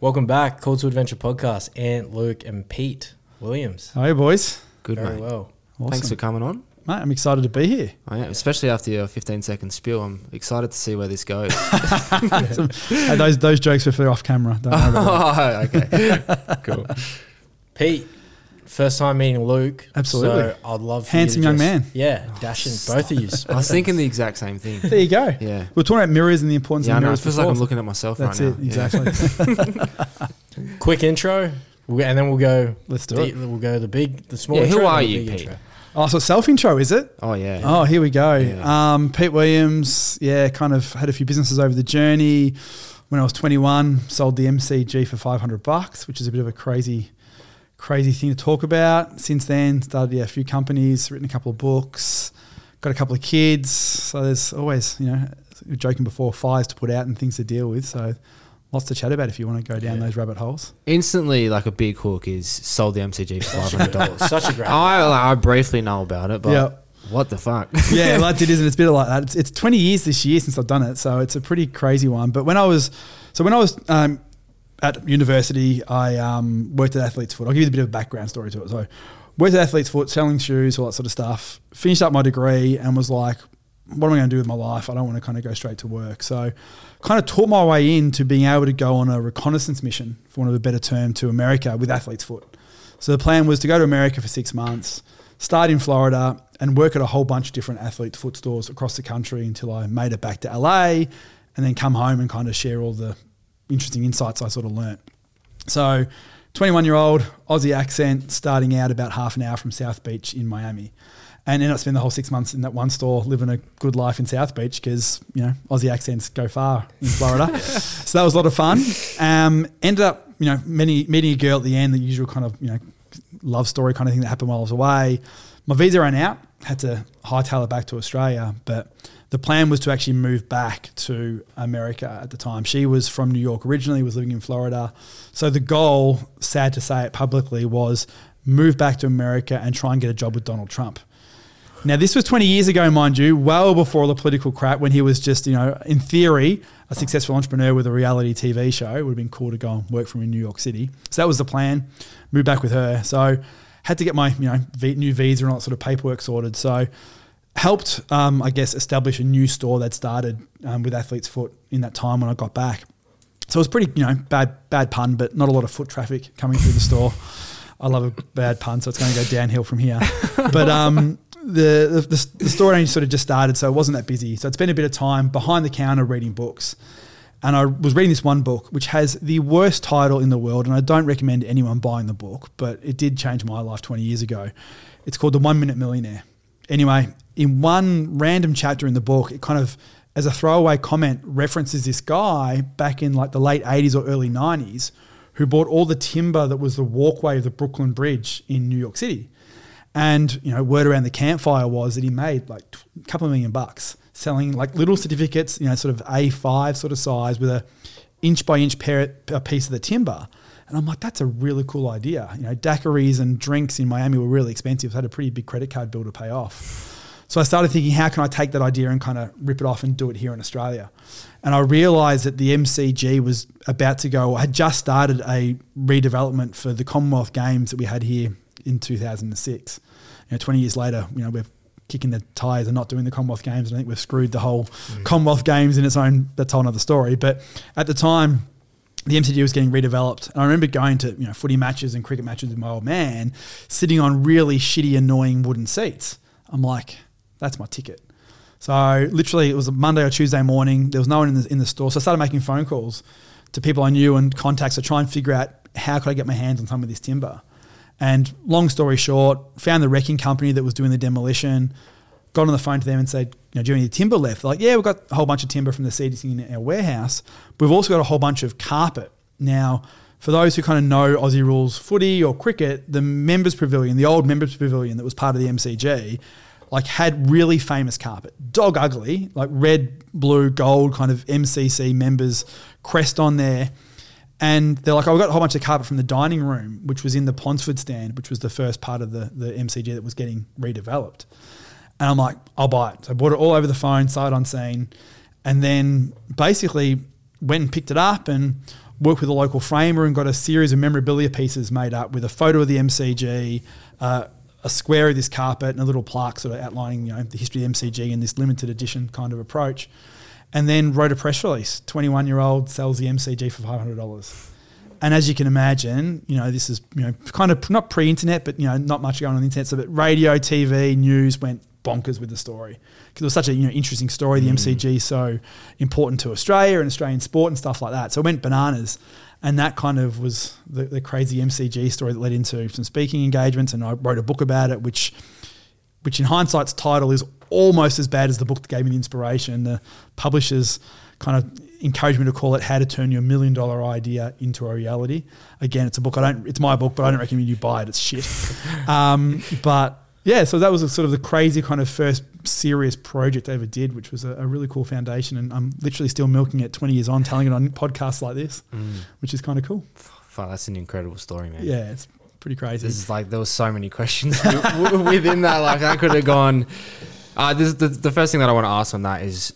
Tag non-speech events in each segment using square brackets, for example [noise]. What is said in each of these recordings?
Welcome back, Call to Adventure podcast. Ant, Luke, and Pete Williams. How are you, boys? Good, Very mate. well. Awesome. Thanks for coming on. Mate, I'm excited to be here. Oh, yeah, especially after your 15 second spiel. I'm excited to see where this goes. [laughs] Hey, those those jokes were for off camera. Don't worry about that. [laughs] oh, okay. [laughs] cool. Pete, first time meeting Luke. Absolutely. So I'd love for Handsome you to young just- man. Yeah, dashing both of you. I was thinking the exact same thing. There you go. Yeah. We're talking about mirrors and the importance Yeah, I of know. It mirrors. feels like I'm looking at myself That's right it, now. Yeah. exactly. [laughs] [laughs] Quick intro, we'll, and then we'll go. Let's do the, it. We'll go the big, the small. Yeah, who intro, and are the you, big Pete? intro. Oh, so self intro, is it? Oh, yeah. Oh, here we go. Yeah. Um, Pete Williams, yeah, kind of had a few businesses over the journey. When I was 21, sold the MCG for 500 bucks, which is a bit of a crazy, crazy thing to talk about. Since then, started yeah, a few companies, written a couple of books, got a couple of kids. So there's always, you know, joking before, fires to put out and things to deal with. So lots to chat about if you want to go down Yeah. those rabbit holes. Instantly, like a big hook is sold the MCG for $500. [laughs] Such a great. I, like, I briefly know about it, but Yeah. what the fuck? [laughs] yeah, like it isn't. It's a bit like that. It's, it's 20 years this year since I've done it, so it's a pretty crazy one. But when I was, so when I was um, at university, I um, worked at Athlete's Foot. I'll give you a bit of a background story to it. So, worked at Athlete's Foot, selling shoes, all that sort of stuff. Finished up my degree and was like, what am I going to do with my life? I don't want to kind of go straight to work. So, kind of taught my way into being able to go on a reconnaissance mission, for want of a better term, to America with Athlete's Foot. So the plan was to go to America for six months, start in Florida, and work at a whole bunch of different athlete's foot stores across the country until I made it back to LA, and then come home and kind of share all the interesting insights I sort of learnt. So, 21 year old Aussie accent, starting out about half an hour from South Beach in Miami. And ended up spending the whole six months in that one store, living a good life in South Beach because, you know, Aussie accents go far in Florida. [laughs] so that was a lot of fun. Um, ended up, you know, many, meeting a girl at the end, the usual kind of, you know, love story kind of thing that happened while I was away. My visa ran out, had to hightail it back to Australia, but the plan was to actually move back to America at the time. She was from New York originally, was living in Florida. So the goal, sad to say it publicly, was move back to America and try and get a job with Donald Trump. Now, this was 20 years ago, mind you, well before all the political crap when he was just, you know, in theory, a successful entrepreneur with a reality TV show. It would have been cool to go and work from in New York City. So that was the plan, move back with her. So had to get my, you know, new visa and all that sort of paperwork sorted. So helped, um, I guess, establish a new store that started um, with Athlete's Foot in that time when I got back. So it was pretty, you know, bad bad pun, but not a lot of foot traffic coming through the store. I love a bad pun, so it's going to go downhill from here. [laughs] But um, the, the the the store only sort of just started, so it wasn't that busy. So it's been a bit of time behind the counter reading books. And I was reading this one book, which has the worst title in the world, and I don't recommend anyone buying the book, but it did change my life 20 years ago. It's called The One Minute Millionaire. Anyway, in one random chapter in the book, it kind of, as a throwaway comment, references this guy back in like the late 80s or early 90s who bought all the timber that was the walkway of the Brooklyn Bridge in New York City. And, you know, word around the campfire was that he made like a couple of million bucks selling like little certificates, you know, sort of A5 sort of size with a inch by inch piece of the timber. And I'm like, that's a really cool idea. You know, daiquiris and drinks in Miami were really expensive. So I had a pretty big credit card bill to pay off. So I started thinking, how can I take that idea and kind of rip it off and do it here in Australia? And I realized that the MCG was about to go, I had just started a redevelopment for the Commonwealth Games that we had here in 2006. You know, 20 years later, you know, we're kicking the tires and not doing the Commonwealth Games. And I think we've screwed the whole hmm. Commonwealth Games in its own, that's a whole other story. But at the time, the MCG was getting redeveloped. And I remember going to you know footy matches and cricket matches with my old man, sitting on really shitty, annoying wooden seats. I'm like, that's my ticket. So literally, it was a Monday or Tuesday morning. There was no one in the, in the store, so I started making phone calls to people I knew and contacts to try and figure out how could I get my hands on some of this timber. And long story short, found the wrecking company that was doing the demolition. Got on the phone to them and said, you know, do you have any timber left? They're like, yeah, we've got a whole bunch of timber from the seating in our warehouse. But we've also got a whole bunch of carpet. Now, for those who kind of know Aussie rules footy or cricket, the members pavilion, the old members pavilion that was part of the MCG, like had really famous carpet, dog ugly, like red, blue, gold kind of MCC members crest on there. And they're like, oh, we got a whole bunch of carpet from the dining room, which was in the Ponsford stand, which was the first part of the, the MCG that was getting redeveloped. And I'm like, I'll buy it. So I bought it all over the phone, sight unseen, and then basically went and picked it up and worked with a local framer and got a series of memorabilia pieces made up with a photo of the MCG, uh, a square of this carpet, and a little plaque sort of outlining you know the history of the MCG in this limited edition kind of approach. And then wrote a press release. Twenty one year old sells the MCG for five hundred dollars. And as you can imagine, you know this is you know kind of not pre-internet, but you know not much going on the internet. So that radio, TV, news went bonkers with the story because it was such a you know interesting story. The MCG so important to Australia and Australian sport and stuff like that. So it went bananas, and that kind of was the, the crazy MCG story that led into some speaking engagements. And I wrote a book about it, which which in hindsight's title is almost as bad as the book that gave me the inspiration. The publishers kind of encouraged me to call it "How to Turn Your Million Dollar Idea into a Reality." Again, it's a book I don't. It's my book, but I don't recommend you buy it. It's shit. [laughs] um, but yeah, so that was a sort of the crazy kind of first serious project I ever did, which was a, a really cool foundation, and I'm literally still milking it 20 years on, telling it on podcasts like this, which is kind of cool. Fuck, that's an incredible story, man. Yeah, it's pretty crazy. This is like there was so many questions [laughs] within that. Like I could have gone. Uh, this, the the first thing that I want to ask on that is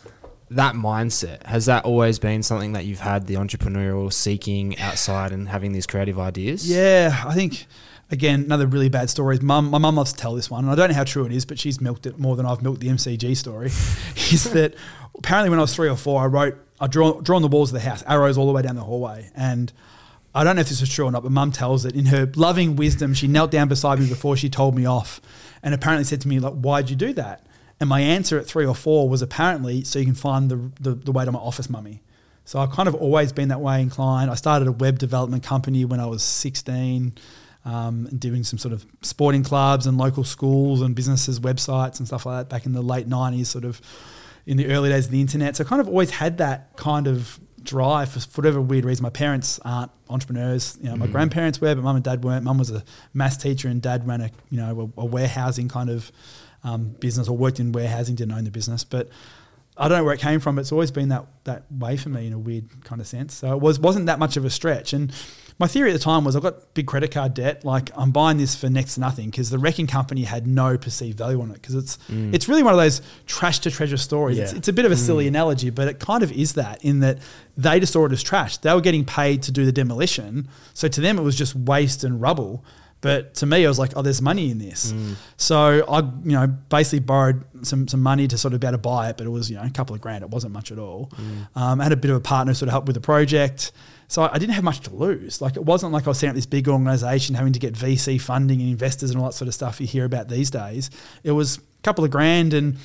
that mindset. Has that always been something that you've had the entrepreneurial seeking outside and having these creative ideas? Yeah, I think again another really bad story mum. My mum loves to tell this one, and I don't know how true it is, but she's milked it more than I've milked the MCG story. [laughs] is that apparently when I was three or four, I wrote I draw drawn the walls of the house, arrows all the way down the hallway, and I don't know if this is true or not, but mum tells it in her loving wisdom. She knelt down beside me before she told me off, and apparently said to me like, "Why'd you do that?" And my answer at three or four was apparently so you can find the the, the way to my office mummy. So I've kind of always been that way inclined. I started a web development company when I was 16, um, and doing some sort of sporting clubs and local schools and businesses websites and stuff like that back in the late 90s, sort of in the early days of the internet. So I kind of always had that kind of drive for whatever weird reason. My parents aren't entrepreneurs. You know, my grandparents were, but mum and dad weren't. Mum was a maths teacher and dad ran a you know a, a warehousing kind of um, business or worked in warehousing, didn't own the business, but. I don't know where it came from, but it's always been that that way for me in a weird kind of sense. So it was wasn't that much of a stretch. And my theory at the time was I've got big credit card debt. Like I'm buying this for next to nothing because the wrecking company had no perceived value on it because it's mm. it's really one of those trash to treasure stories. Yeah. it's a bit of a silly mm. analogy, but it kind of is that in that they just saw it as trash. They were getting paid to do the demolition, so to them it was just waste and rubble. But to me, I was like, oh, there's money in this. So I, you know, basically borrowed some some money to sort of be able to buy it, but it was you know a couple of grand. It wasn't much at all. Um, I had a bit of a partner sort of help with the project. So I didn't have much to lose. Like it wasn't like I was setting up this big organization having to get VC funding and investors and all that sort of stuff you hear about these days. It was a couple of grand and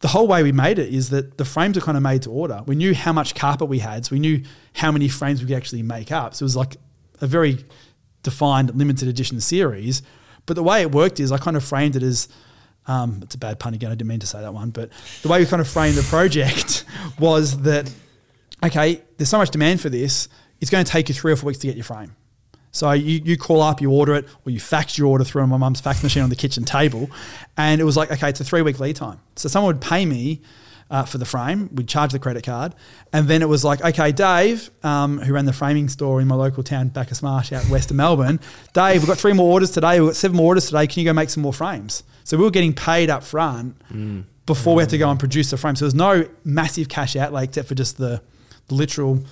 the whole way we made it is that the frames are kind of made to order. We knew how much carpet we had, so we knew how many frames we could actually make up. So it was like a very defined limited edition series. But the way it worked is I kind of framed it as um, it's a bad pun again. I didn't mean to say that one, but the way we kind of framed the project [laughs] was that okay, there's so much demand for this. It's going to take you three or four weeks to get your frame. So you, you call up, you order it, or you fax your order through my mum's fax machine on the kitchen table, and it was like, okay, it's a three week lead time. So someone would pay me uh, for the frame, we'd charge the credit card, and then it was like, okay, Dave, um, who ran the framing store in my local town, Bacchus Marsh, out west of Melbourne, Dave, we've got three more orders today. We've got seven more orders today. Can you go make some more frames? So we were getting paid up front before we had to go and produce the frame. So there's no massive cash outlay except for just the, the literal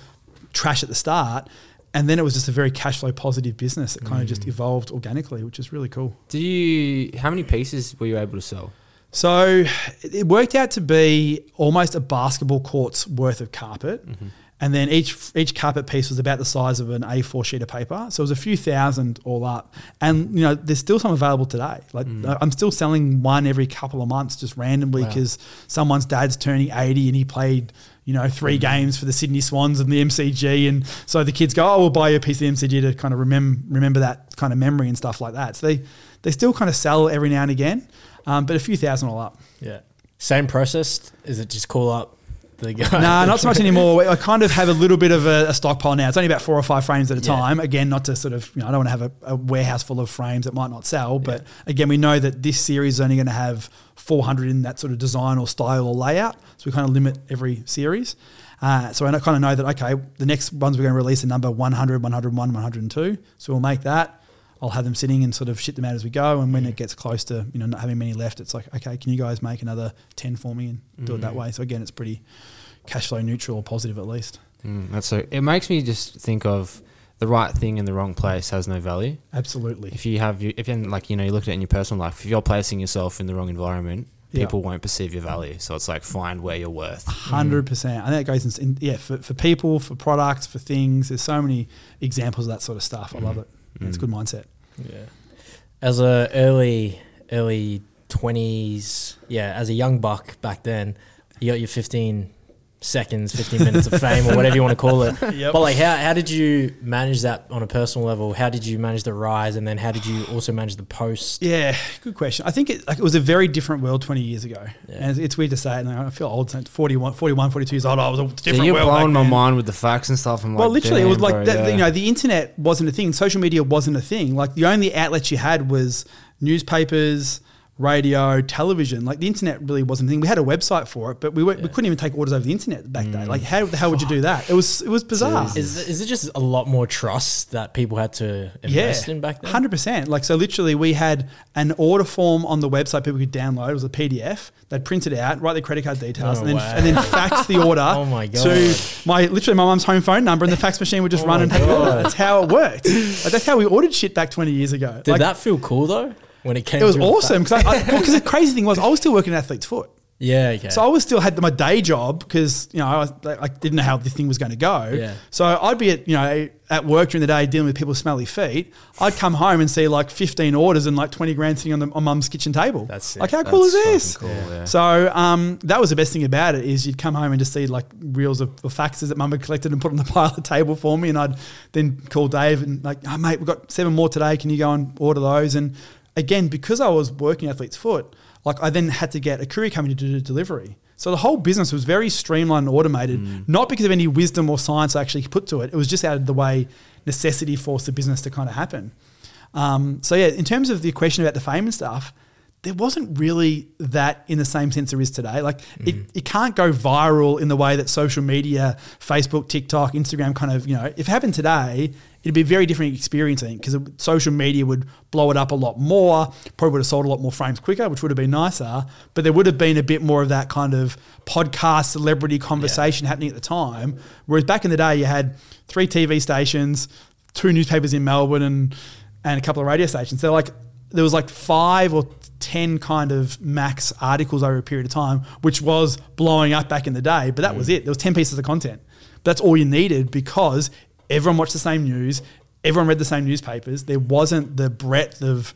trash at the start. And then it was just a very cash flow positive business that kind of just evolved organically, which is really cool. Did you? How many pieces were you able to sell? So it worked out to be almost a basketball court's worth of carpet. Mm-hmm. And then each each carpet piece was about the size of an A4 sheet of paper. So it was a few thousand all up. And you know, there's still some available today. Like mm. I'm still selling one every couple of months just randomly Wow. because someone's dad's turning 80 and he played you know, three mm-hmm. games for the Sydney Swans and the MCG, and so the kids go, "Oh, we'll buy you a piece of the MCG to kind of remember remember that kind of memory and stuff like that." So they they still kind of sell every now and again, um, but a few thousand all up. Yeah. Same process? Is it just call up the guy? Nah, not so much [laughs] anymore. I kind of have a little bit of a, a stockpile now. It's only about four or five frames at a Yeah. time. Again, not to sort of, you know, I don't want to have a, a warehouse full of frames that might not sell. But again, we know that this series is only going to have 400 in that sort of design or style or layout. So we kind of limit every series. Uh, so I kind of know that, okay, the next ones we're going to release are number 100, 101, 102. So we'll make that. I'll have them sitting and sort of ship them out as we go. And when it gets close to, you know, not having many left, it's like, okay, can you guys make another 10 for me and do it that way? So again, it's pretty cash flow neutral or positive at least. Mm, that's so. It makes me just think of the right thing in the wrong place has no value. Absolutely. If you have, you, if you like, you know, you look at it in your personal life. If you're placing yourself in the wrong environment, Yeah. people won't perceive your value. So it's like find where you're worth. Hundred percent. I think that goes in, in yeah for, for people, for products, for things. There's so many examples of that sort of stuff. I love it. It's a good mindset. Yeah. As a early early twenties, yeah, as a young buck back then, you got your fifteen seconds, fifteen minutes of fame or whatever you want to call it. [laughs] Yep. But like how how did you manage that on a personal level? How did you manage the rise and then how did you also manage the post? Yeah, good question. I think it, like, it was a very different world 20 years ago. Yeah. And it's, it's weird to say it, and I feel old, saying 41, 41, 42 years old. I was a Yeah, different you're world. blowing my mind with the facts and stuff. I'm Well, like, literally, it was like bro, that, yeah. you know, the internet wasn't a thing. Social media wasn't a thing. Like the only outlets you had was newspapers, radio, television. Like the internet really wasn't a thing. We had a website for it, but we, weren't we couldn't even take orders over the internet back then. Like mm. how the hell would you do that? It was it was bizarre. Is is it just a lot more trust that people had to invest in back then? Hundred percent. Like so, literally, we had an order form on the website people could download. It was a PDF. They'd print it out, write their credit card details, No and then way. and then fax the [laughs] order. Oh my To God. my literally my mum's home phone number, and the fax machine would just Oh run and take [laughs] That's how it worked. Like, that's how we ordered shit back twenty years ago. Did like, that feel cool though? When it came It was awesome because because the crazy thing was I was still working at Athlete's Foot. [laughs] Yeah, okay. So I was still had my day job because you know I, was, I didn't know how this thing was going to go. Yeah. So I'd be at you know at work during the day dealing with people's smelly feet. I'd come home and see like 15 orders and like 20 grand sitting on, the, on mum's kitchen table. That's sick. like how cool is this? cool, yeah. So um, that was the best thing about it is you'd come home and just see like reels of, of faxes that mum had collected and put on the [laughs] pile of the table for me, and I'd then call Dave and like, oh, mate, we've got seven more today. Can you go and order those? And again, because I was working Athlete's Foot, like I then had to get a courier company to do the delivery. So the whole business was very streamlined and automated, not because of any wisdom or science I actually put to it. It was just out of the way necessity forced the business to kind of happen. Um, so yeah, in terms of the question about the fame and stuff, there wasn't really that in the same sense there is today. Like it, it can't go viral in the way that social media, Facebook, TikTok, Instagram kind of, you know, if it happened today, it'd be a very different experience, I think, because social media would blow it up a lot more, probably would have sold a lot more frames quicker, which would have been nicer, but there would have been a bit more of that kind of podcast celebrity conversation happening at the time. Whereas back in the day, you had three TV stations, two newspapers in Melbourne, and and a couple of radio stations. So like there was like five or ten kind of max articles over a period of time, which was blowing up back in the day. But that mm. was it. There was ten pieces of content. That's all you needed because everyone watched the same news, everyone read the same newspapers. There wasn't the breadth of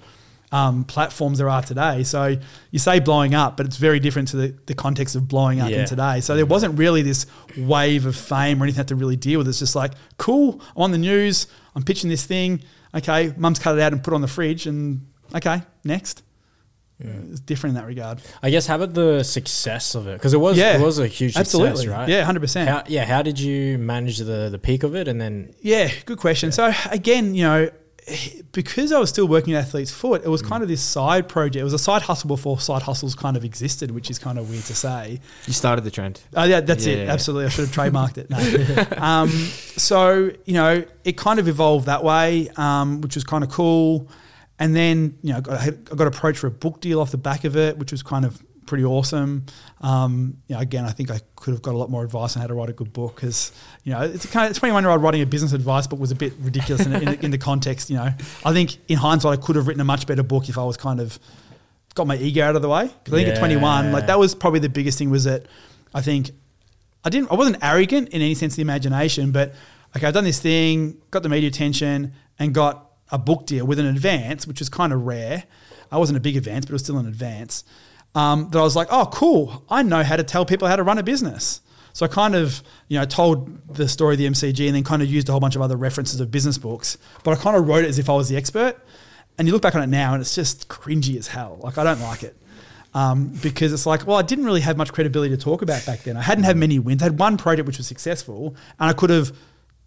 um, platforms there are today. So you say blowing up, but it's very different to the, the context of blowing up Yeah. in today. So there wasn't really this wave of fame or anything to really deal with. It's just like, cool, I'm on the news, I'm pitching this thing. Okay, mum's cut it out and put it on the fridge, and okay, next. It's different in that regard. I guess how about the success of it? Because it was Yeah, it was a huge absolutely. success, right? Yeah, 100%. How, yeah, how did you manage the the peak of it and then Yeah, good question. So again, you know, because I was still working at Athlete's Foot, it was kind of this side project. It was a side hustle before side hustles kind of existed, which is kind of weird to say. You started the trend. Oh, yeah, that's Yeah, it. yeah, yeah. Absolutely. I should have trademarked it. No. [laughs] um, so, you know, it kind of evolved that way, um, which was kind of cool. And then, you know, I got, I got approached for a book deal off the back of it, which was kind of pretty awesome. Um, you know, again, I think I could have got a lot more advice on how to write a good book because, you know, it's a kind of 21 year old writing a business advice book was a bit ridiculous in, in, in the context, you know. I think in hindsight, I could have written a much better book if I was kind of got my ego out of the way. Because I think at 21, like that was probably the biggest thing was that I think I didn't I wasn't arrogant in any sense of the imagination, but okay, I've done this thing, got the media attention, and got a book deal with an advance, which was kind of rare. I wasn't a big advance, but it was still an advance. Um, that I was like, oh, cool. I know how to tell people how to run a business. So I kind of, you know, told the story of the MCG and then kind of used a whole bunch of other references of business books. But I kind of wrote it as if I was the expert. And you look back on it now and it's just cringy as hell. Like I don't like it um, because it's like, well, I didn't really have much credibility to talk about back then. I hadn't had many wins. I had one project which was successful, and I could have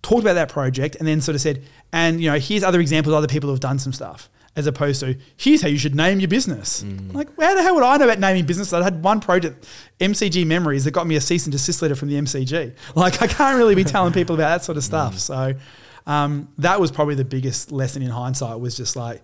talked about that project and then sort of said, and you know, here's other examples of other people who have done some stuff, as opposed to here's how you should name your business. Like, how the hell would I know about naming business? I had one project, MCG Memories, that got me a cease and desist letter from the MCG. [laughs] Like, I can't really be telling [laughs] people about that sort of stuff. So. Um, that was probably the biggest lesson in hindsight was just like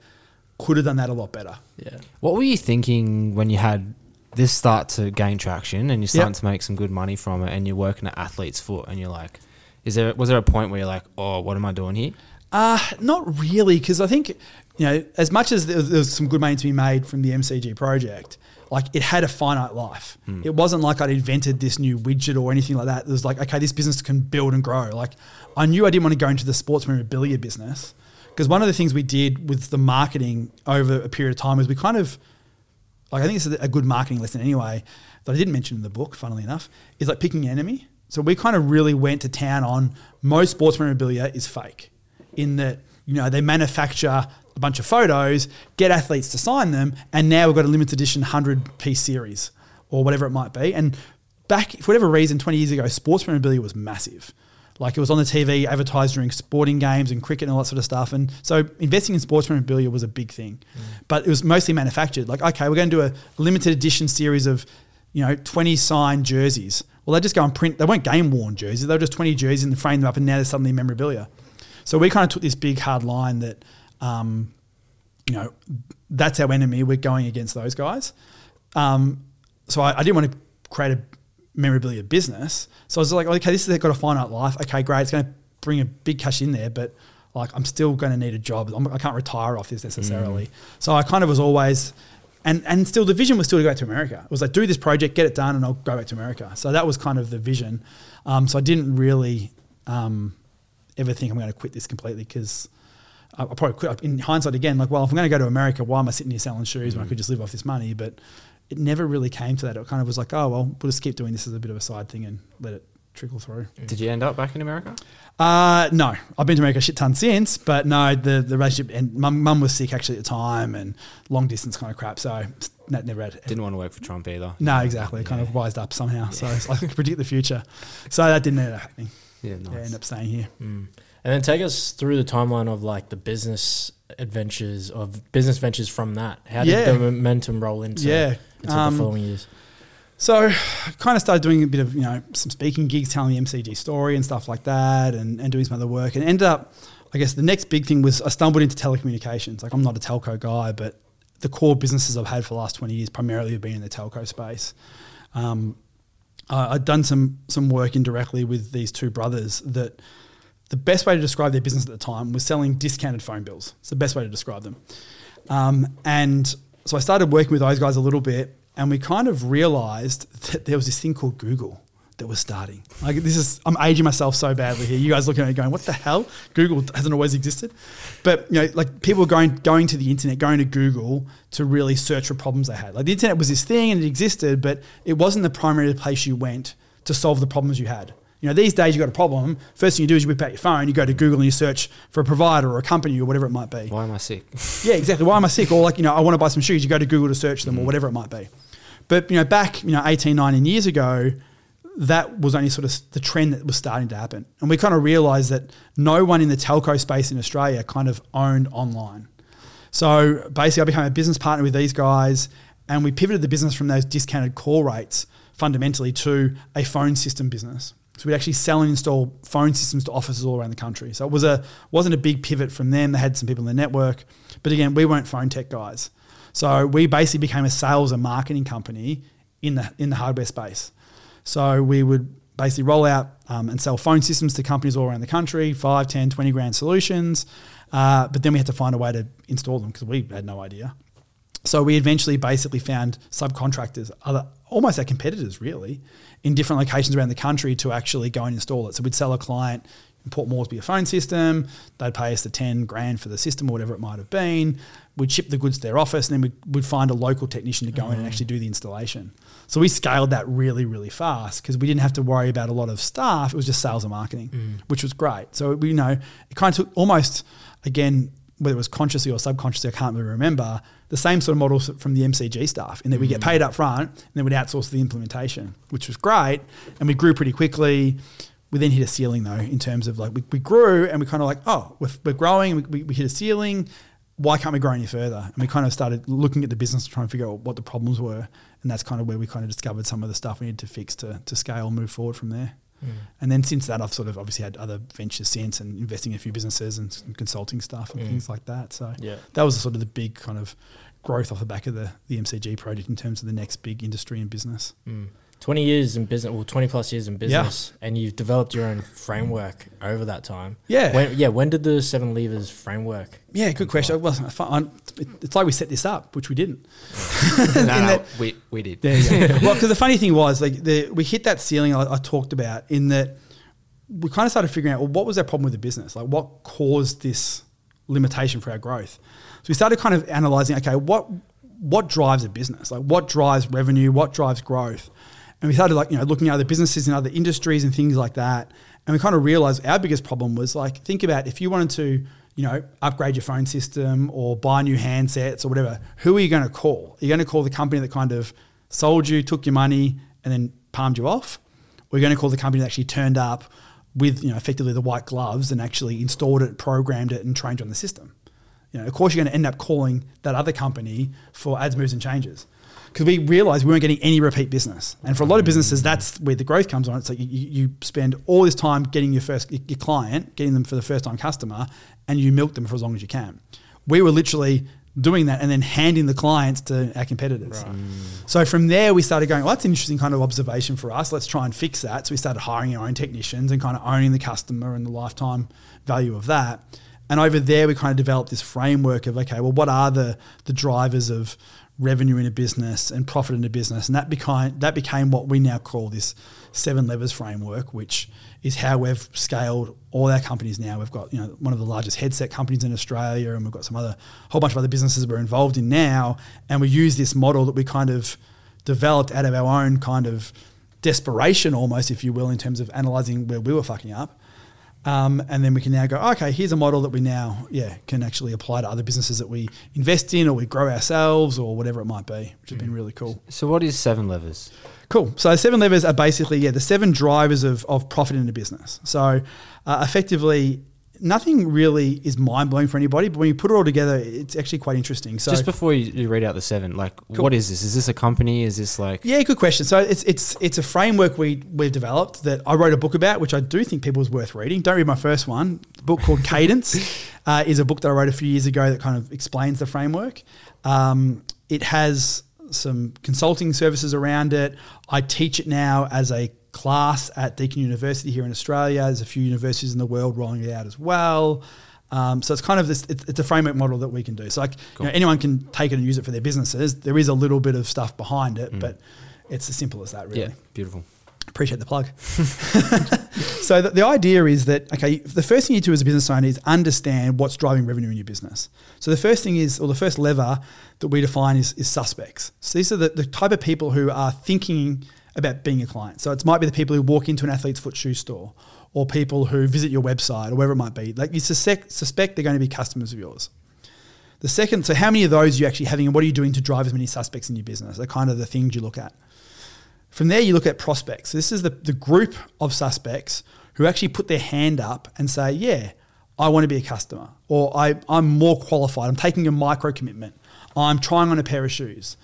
could have done that a lot better. yeah. What were you thinking when you had this start to gain traction and you're starting Yep. to make some good money from it and you're working at Athlete's Foot and you're like, Is there was there a point where you're like, oh, what am I doing here? Uh, not really, because I think, you know, as much as there was, there was some good money to be made from the MCG project, like it had a finite life. It wasn't like I'd invented this new widget or anything like that. It was like, okay, this business can build and grow. Like I knew I didn't want to go into the sports memorabilia business because one of the things we did with the marketing over a period of time was we kind of, like I think this is a good marketing lesson anyway that I didn't mention in the book, funnily enough, is like picking an enemy. So we kind of really went to town on most sports memorabilia is fake in that you know they manufacture a bunch of photos, get athletes to sign them, and now we've got a limited edition hundred piece series or whatever it might be. And back for whatever reason, twenty years ago, sports memorabilia was massive. Like it was on the TV, advertised during sporting games and cricket and all that sort of stuff. And so investing in sports memorabilia was a big thing, mm. but it was mostly manufactured. Like okay, we're going to do a limited edition series of you know twenty signed jerseys. Well, they just go and print. They weren't game worn jerseys. They were just twenty jerseys and frame them up, and now they're suddenly memorabilia. So we kind of took this big hard line that, um, you know, that's our enemy. We're going against those guys. Um, so I, I didn't want to create a memorabilia business. So I was like, okay, this has got a finite life. Okay, great. It's going to bring a big cash in there, but like I'm still going to need a job. I'm, I can't retire off this necessarily. So I kind of was always, and and still the vision was still to go to America. It was like do this project, get it done, and I'll go back to America. So that was kind of the vision. Um, so I didn't really um, ever think I'm going to quit this completely because. I I probably quit in hindsight again. Like, well, if I'm going to go to America, why am I sitting here selling shoes when I could just live off this money? But it never really came to that. It kind of was like, oh well, we'll just keep doing this as a bit of a side thing and let it trickle through. Did you end up back in America? Uh, no, I've been to America a shit ton since, but no, the the relationship and mum, mum was sick actually at the time and long distance kind of crap. So that never had. Didn't want to work for Trump either. No, exactly. Kind of wised up somehow. So it's like I [laughs] could predict the future. So that didn't end up happening. Yeah, Yeah, nice. end up staying here. Mm. And then take us through the timeline of like the business adventures of business ventures from that. How did Yeah. the momentum roll into, Yeah. into Um, the following years? So I kind of started doing a bit of, you know, some speaking gigs, telling the MCG story and stuff like that and, and doing some other work. And ended up, I guess the next big thing was I stumbled into telecommunications. Like I'm not a telco guy, but the core businesses I've had for the last 20 years primarily have been in the telco space. Um, I- I'd done some some work indirectly with these two brothers that the best way to describe their business at the time was selling discounted phone bills. It's the best way to describe them. Um, and so I started working with those guys a little bit, and we kind of realized that there was this thing called Google that was starting. Like this is, I'm aging myself so badly here. You guys looking at me going, "What the hell? Google hasn't always existed." But you know, like people going going to the internet, going to Google to really search for problems they had. Like the internet was this thing and it existed, but it wasn't the primary place you went to solve the problems you had. You know, these days you've got a problem. First thing you do is you whip out your phone, you go to Google and you search for a provider or a company or whatever it might be. Why am I sick? [laughs] Yeah, exactly. Why am I sick? Or like, you know, I want to buy some shoes. You go to Google to search them or mm. whatever it might be. But, you know, back, you know, 18, 19 years ago, that was only sort of the trend that was starting to happen. And we kind of realized that no one in the telco space in Australia kind of owned online. So basically, I became a business partner with these guys and we pivoted the business from those discounted call rates fundamentally to a phone system business. So we'd actually sell and install phone systems to offices all around the country. So it was a wasn't a big pivot from them. They had some people in the network, but again, we weren't phone tech guys. So we basically became a sales and marketing company in the in the hardware space. So we would basically roll out um, and sell phone systems to companies all around the country, 5, 10, 20 grand solutions. Uh, but then we had to find a way to install them because we had no idea. So we eventually basically found subcontractors, other almost our competitors really, in different locations around the country to actually go and install it. So we'd sell a client in Port Moresby a phone system, they'd pay us the 10 grand for the system or whatever it might have been. We'd ship the goods to their office and then we'd, we'd find a local technician to go in and mm. actually do the installation. So we scaled that really, really fast because we didn't have to worry about a lot of staff. It was just sales and marketing, mm. which was great. So we you know it kind of took almost again whether it was consciously or subconsciously, I can't really remember, the same sort of models from the MCG stuff, in that we get mm. paid up front and then we'd outsource the implementation, which was great. And we grew pretty quickly. We then hit a ceiling though, in terms of like we, we grew and we kind of like, oh, we're, we're growing, we, we, we hit a ceiling. Why can't we grow any further? And we kind of started looking at the business to try and figure out what the problems were. And that's kind of where we kind of discovered some of the stuff we needed to fix to, to scale and move forward from there. And then since that, I've sort of obviously had other ventures since and investing in a few businesses and some consulting stuff and Mm. things like that. So Yeah. that was sort of the big kind of growth off the back of the, the MCG project in terms of the next big industry and business. Mm. 20 years in business, well, 20 plus years in business, and you've developed your own framework over that time. Yeah. When, yeah. When did the seven levers framework? Yeah, good question. Well, it's like we set this up, which we didn't. [laughs] no, [laughs] no, that- we, we did. There you go. [laughs] well, because the funny thing was, like, the, we hit that ceiling I, I talked about in that we kind of started figuring out, well, what was our problem with the business? Like, what caused this limitation for our growth? So we started kind of analyzing, okay, what what drives a business? Like, what drives revenue? What drives growth? And we started like, you know, looking at other businesses and other industries and things like that. And we kind of realized our biggest problem was like, think about if you wanted to, you know, upgrade your phone system or buy new handsets or whatever, who are you going to call? Are you going to call the company that kind of sold you, took your money, and then palmed you off? Or are you going to call the company that actually turned up with, you know, effectively the white gloves and actually installed it, programmed it, and trained you on the system? You know, of course, you're going to end up calling that other company for ads, moves, and changes because we realized we weren't getting any repeat business. And for a lot of businesses, that's where the growth comes on. It's like you, you spend all this time getting your first your client, getting them for the first time customer, and you milk them for as long as you can. We were literally doing that and then handing the clients to our competitors. So from there, we started going, well, that's an interesting kind of observation for us. Let's try and fix that. So we started hiring our own technicians and kind of owning the customer and the lifetime value of that. And over there, we kind of developed this framework of okay, well, what are the the drivers of revenue in a business and profit in a business, and that became that became what we now call this seven levers framework, which is how we've scaled all our companies now. We've got you know one of the largest headset companies in Australia, and we've got some other whole bunch of other businesses we're involved in now, and we use this model that we kind of developed out of our own kind of desperation, almost if you will, in terms of analyzing where we were fucking up. Um, and then we can now go, okay, here's a model that we now, yeah, can actually apply to other businesses that we invest in or we grow ourselves or whatever it might be, which has been really cool. So what is seven levers? Cool. So seven levers are basically, yeah, the seven drivers of, of profit in a business. So uh, effectively, nothing really is mind blowing for anybody, but when you put it all together, it's actually quite interesting. So Just before you, read out the seven, like Cool. what is this? Is this a company? Is this like Yeah, good question. So it's it's it's a framework we we've developed that I wrote a book about, which I do think people is worth reading. Don't read my first one. The book called [laughs] Cadence uh, is a book that I wrote a few years ago that kind of explains the framework. Um, it has some consulting services around it. I teach it now as a class at Deakin University here in Australia. There's a few universities in the world rolling it out as well. Um, so it's kind of this. It's, it's a framework model that we can do. So like you know, anyone can take it and use it for their businesses. There is a little bit of stuff behind it, but it's as simple as that, really. yeah, beautiful. Appreciate the plug. [laughs] [laughs] so the, the idea is that okay, the first thing you do as a business owner is understand what's driving revenue in your business. So the first thing is, or the first lever that we define is, is suspects. So these are the, the type of people who are thinking about being a client. So it might be the people who walk into an athlete's foot shoe store, or people who visit your website, or wherever it might be. Like you suspect, suspect they're going to be customers of yours. The second, so how many of those are you actually having, and what are you doing to drive as many suspects in your business? They're kind of the things you look at. From there, you look at prospects. This is the, the group of suspects who actually put their hand up and say, Yeah, I want to be a customer, or I, I'm more qualified. I'm taking a micro commitment. I'm trying on a pair of shoes.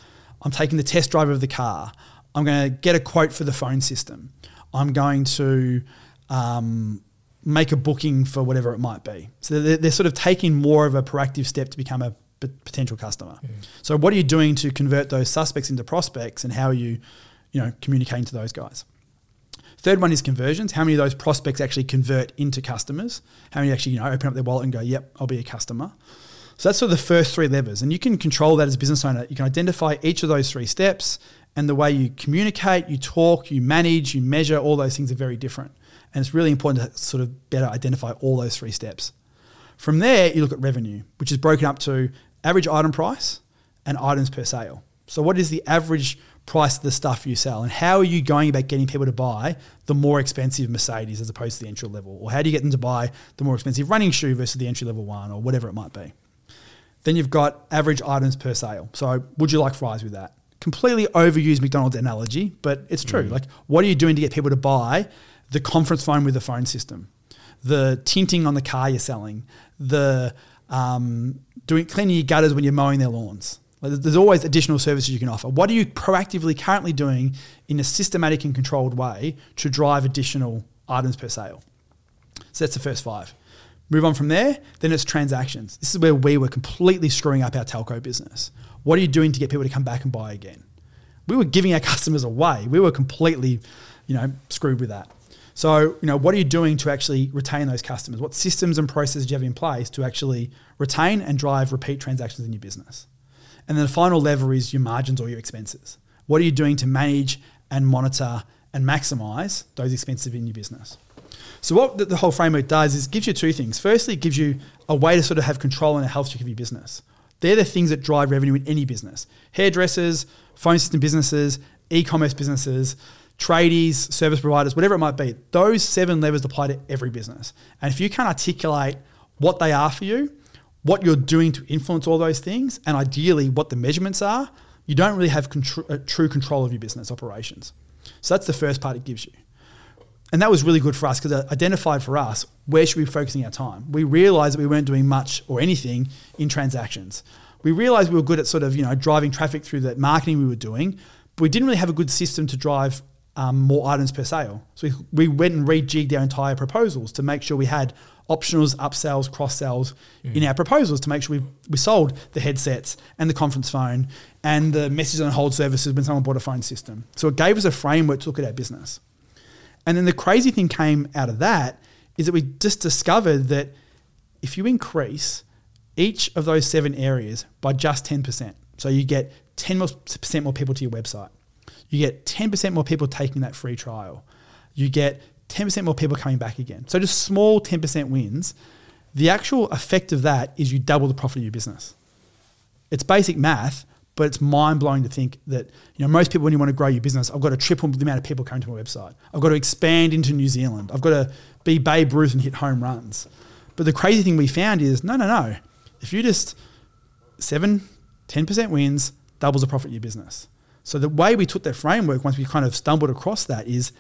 I'm taking the test drive of the car. I'm going to get a quote for the phone system. I'm going to um, make a booking for whatever it might be. So they're, they're sort of taking more of a proactive step to become a p- potential customer. So what are you doing to convert those suspects into prospects, and how are you, you know, communicating to those guys? Third one is conversions. How many of those prospects actually convert into customers? How many actually you know open up their wallet and go, "Yep, I'll be a customer." So that's sort of the first three levers, and you can control that as a business owner. You can identify each of those three steps, and the way you communicate, you talk, you manage, you measure. All those things are very different, and it's really important to sort of better identify all those three steps. From there, you look at revenue, which is broken up to average item price and items per sale. So, what is the average price of the stuff you sell, and how are you going about getting people to buy the more expensive Mercedes as opposed to the entry level, or how do you get them to buy the more expensive running shoe versus the entry level one, or whatever it might be? Then you've got average items per sale. So, would you like fries with that? Completely overused McDonald's analogy, but it's true. Like, what are you doing to get people to buy the conference phone with the phone system, the tinting on the car you're selling, the um, doing cleaning your gutters when you're mowing their lawns? Like, there's always additional services you can offer. What are you proactively currently doing in a systematic and controlled way to drive additional items per sale? So that's the first five. Move on from there, then it's transactions. This is where we were completely screwing up our telco business. What are you doing to get people to come back and buy again? we were giving our [laughs] customers away. We were completely, you know, screwed with that. So, you know, what are you doing to actually retain those customers? What systems and processes do you have in place to actually retain and drive repeat transactions in your business? And then the final lever is your margins or your expenses. What are you doing to manage and monitor and maximize those expenses in your business? So what the, whole framework does is gives you two things. Firstly, it gives you a way to sort of have control and a health check of your business. They're the things that drive revenue in any business. Hairdressers, phone system businesses, e-commerce businesses, tradies, service providers, whatever it might be. Those seven levers apply to every business. And if you can't articulate what they are for you, what you're doing to influence all those things, and ideally what the measurements are, you don't really have contr- uh, true control of your business operations. So that's the first part it gives you. And that was really good for us because it identified for us where should we be focusing our time. We realized that we weren't doing much or anything in transactions. We realized we were good at sort of, you know, driving traffic through the marketing we were doing, but we didn't really have a good system to drive um, more items per sale. So we, we went and rejigged our entire proposals to make sure we had optionals, upsells, cross sells mm. in our proposals to make sure we, we sold the headsets and the conference phone and the message on hold services when someone bought a phone system. So it gave us a framework to look at our business. And then the crazy thing came out of that is that we just discovered that if you increase each of those seven areas by just 10%, so you get 10% more people to your website, you get 10% more people taking that free trial, you get 10% more people coming back again. So just small 10% wins. The actual effect of that is you double the profit of your business. It's basic math, but it's mind blowing to think that you know most people when you want to grow your business, I've got to triple the amount of people coming to my website. I've got to expand into New Zealand. I've got to be Babe Ruth and hit home runs. But the crazy thing we found is no, no, no. If you just seven, 10% wins, doubles the profit of your business. So the way we took that framework, once we kind of stumbled across that, is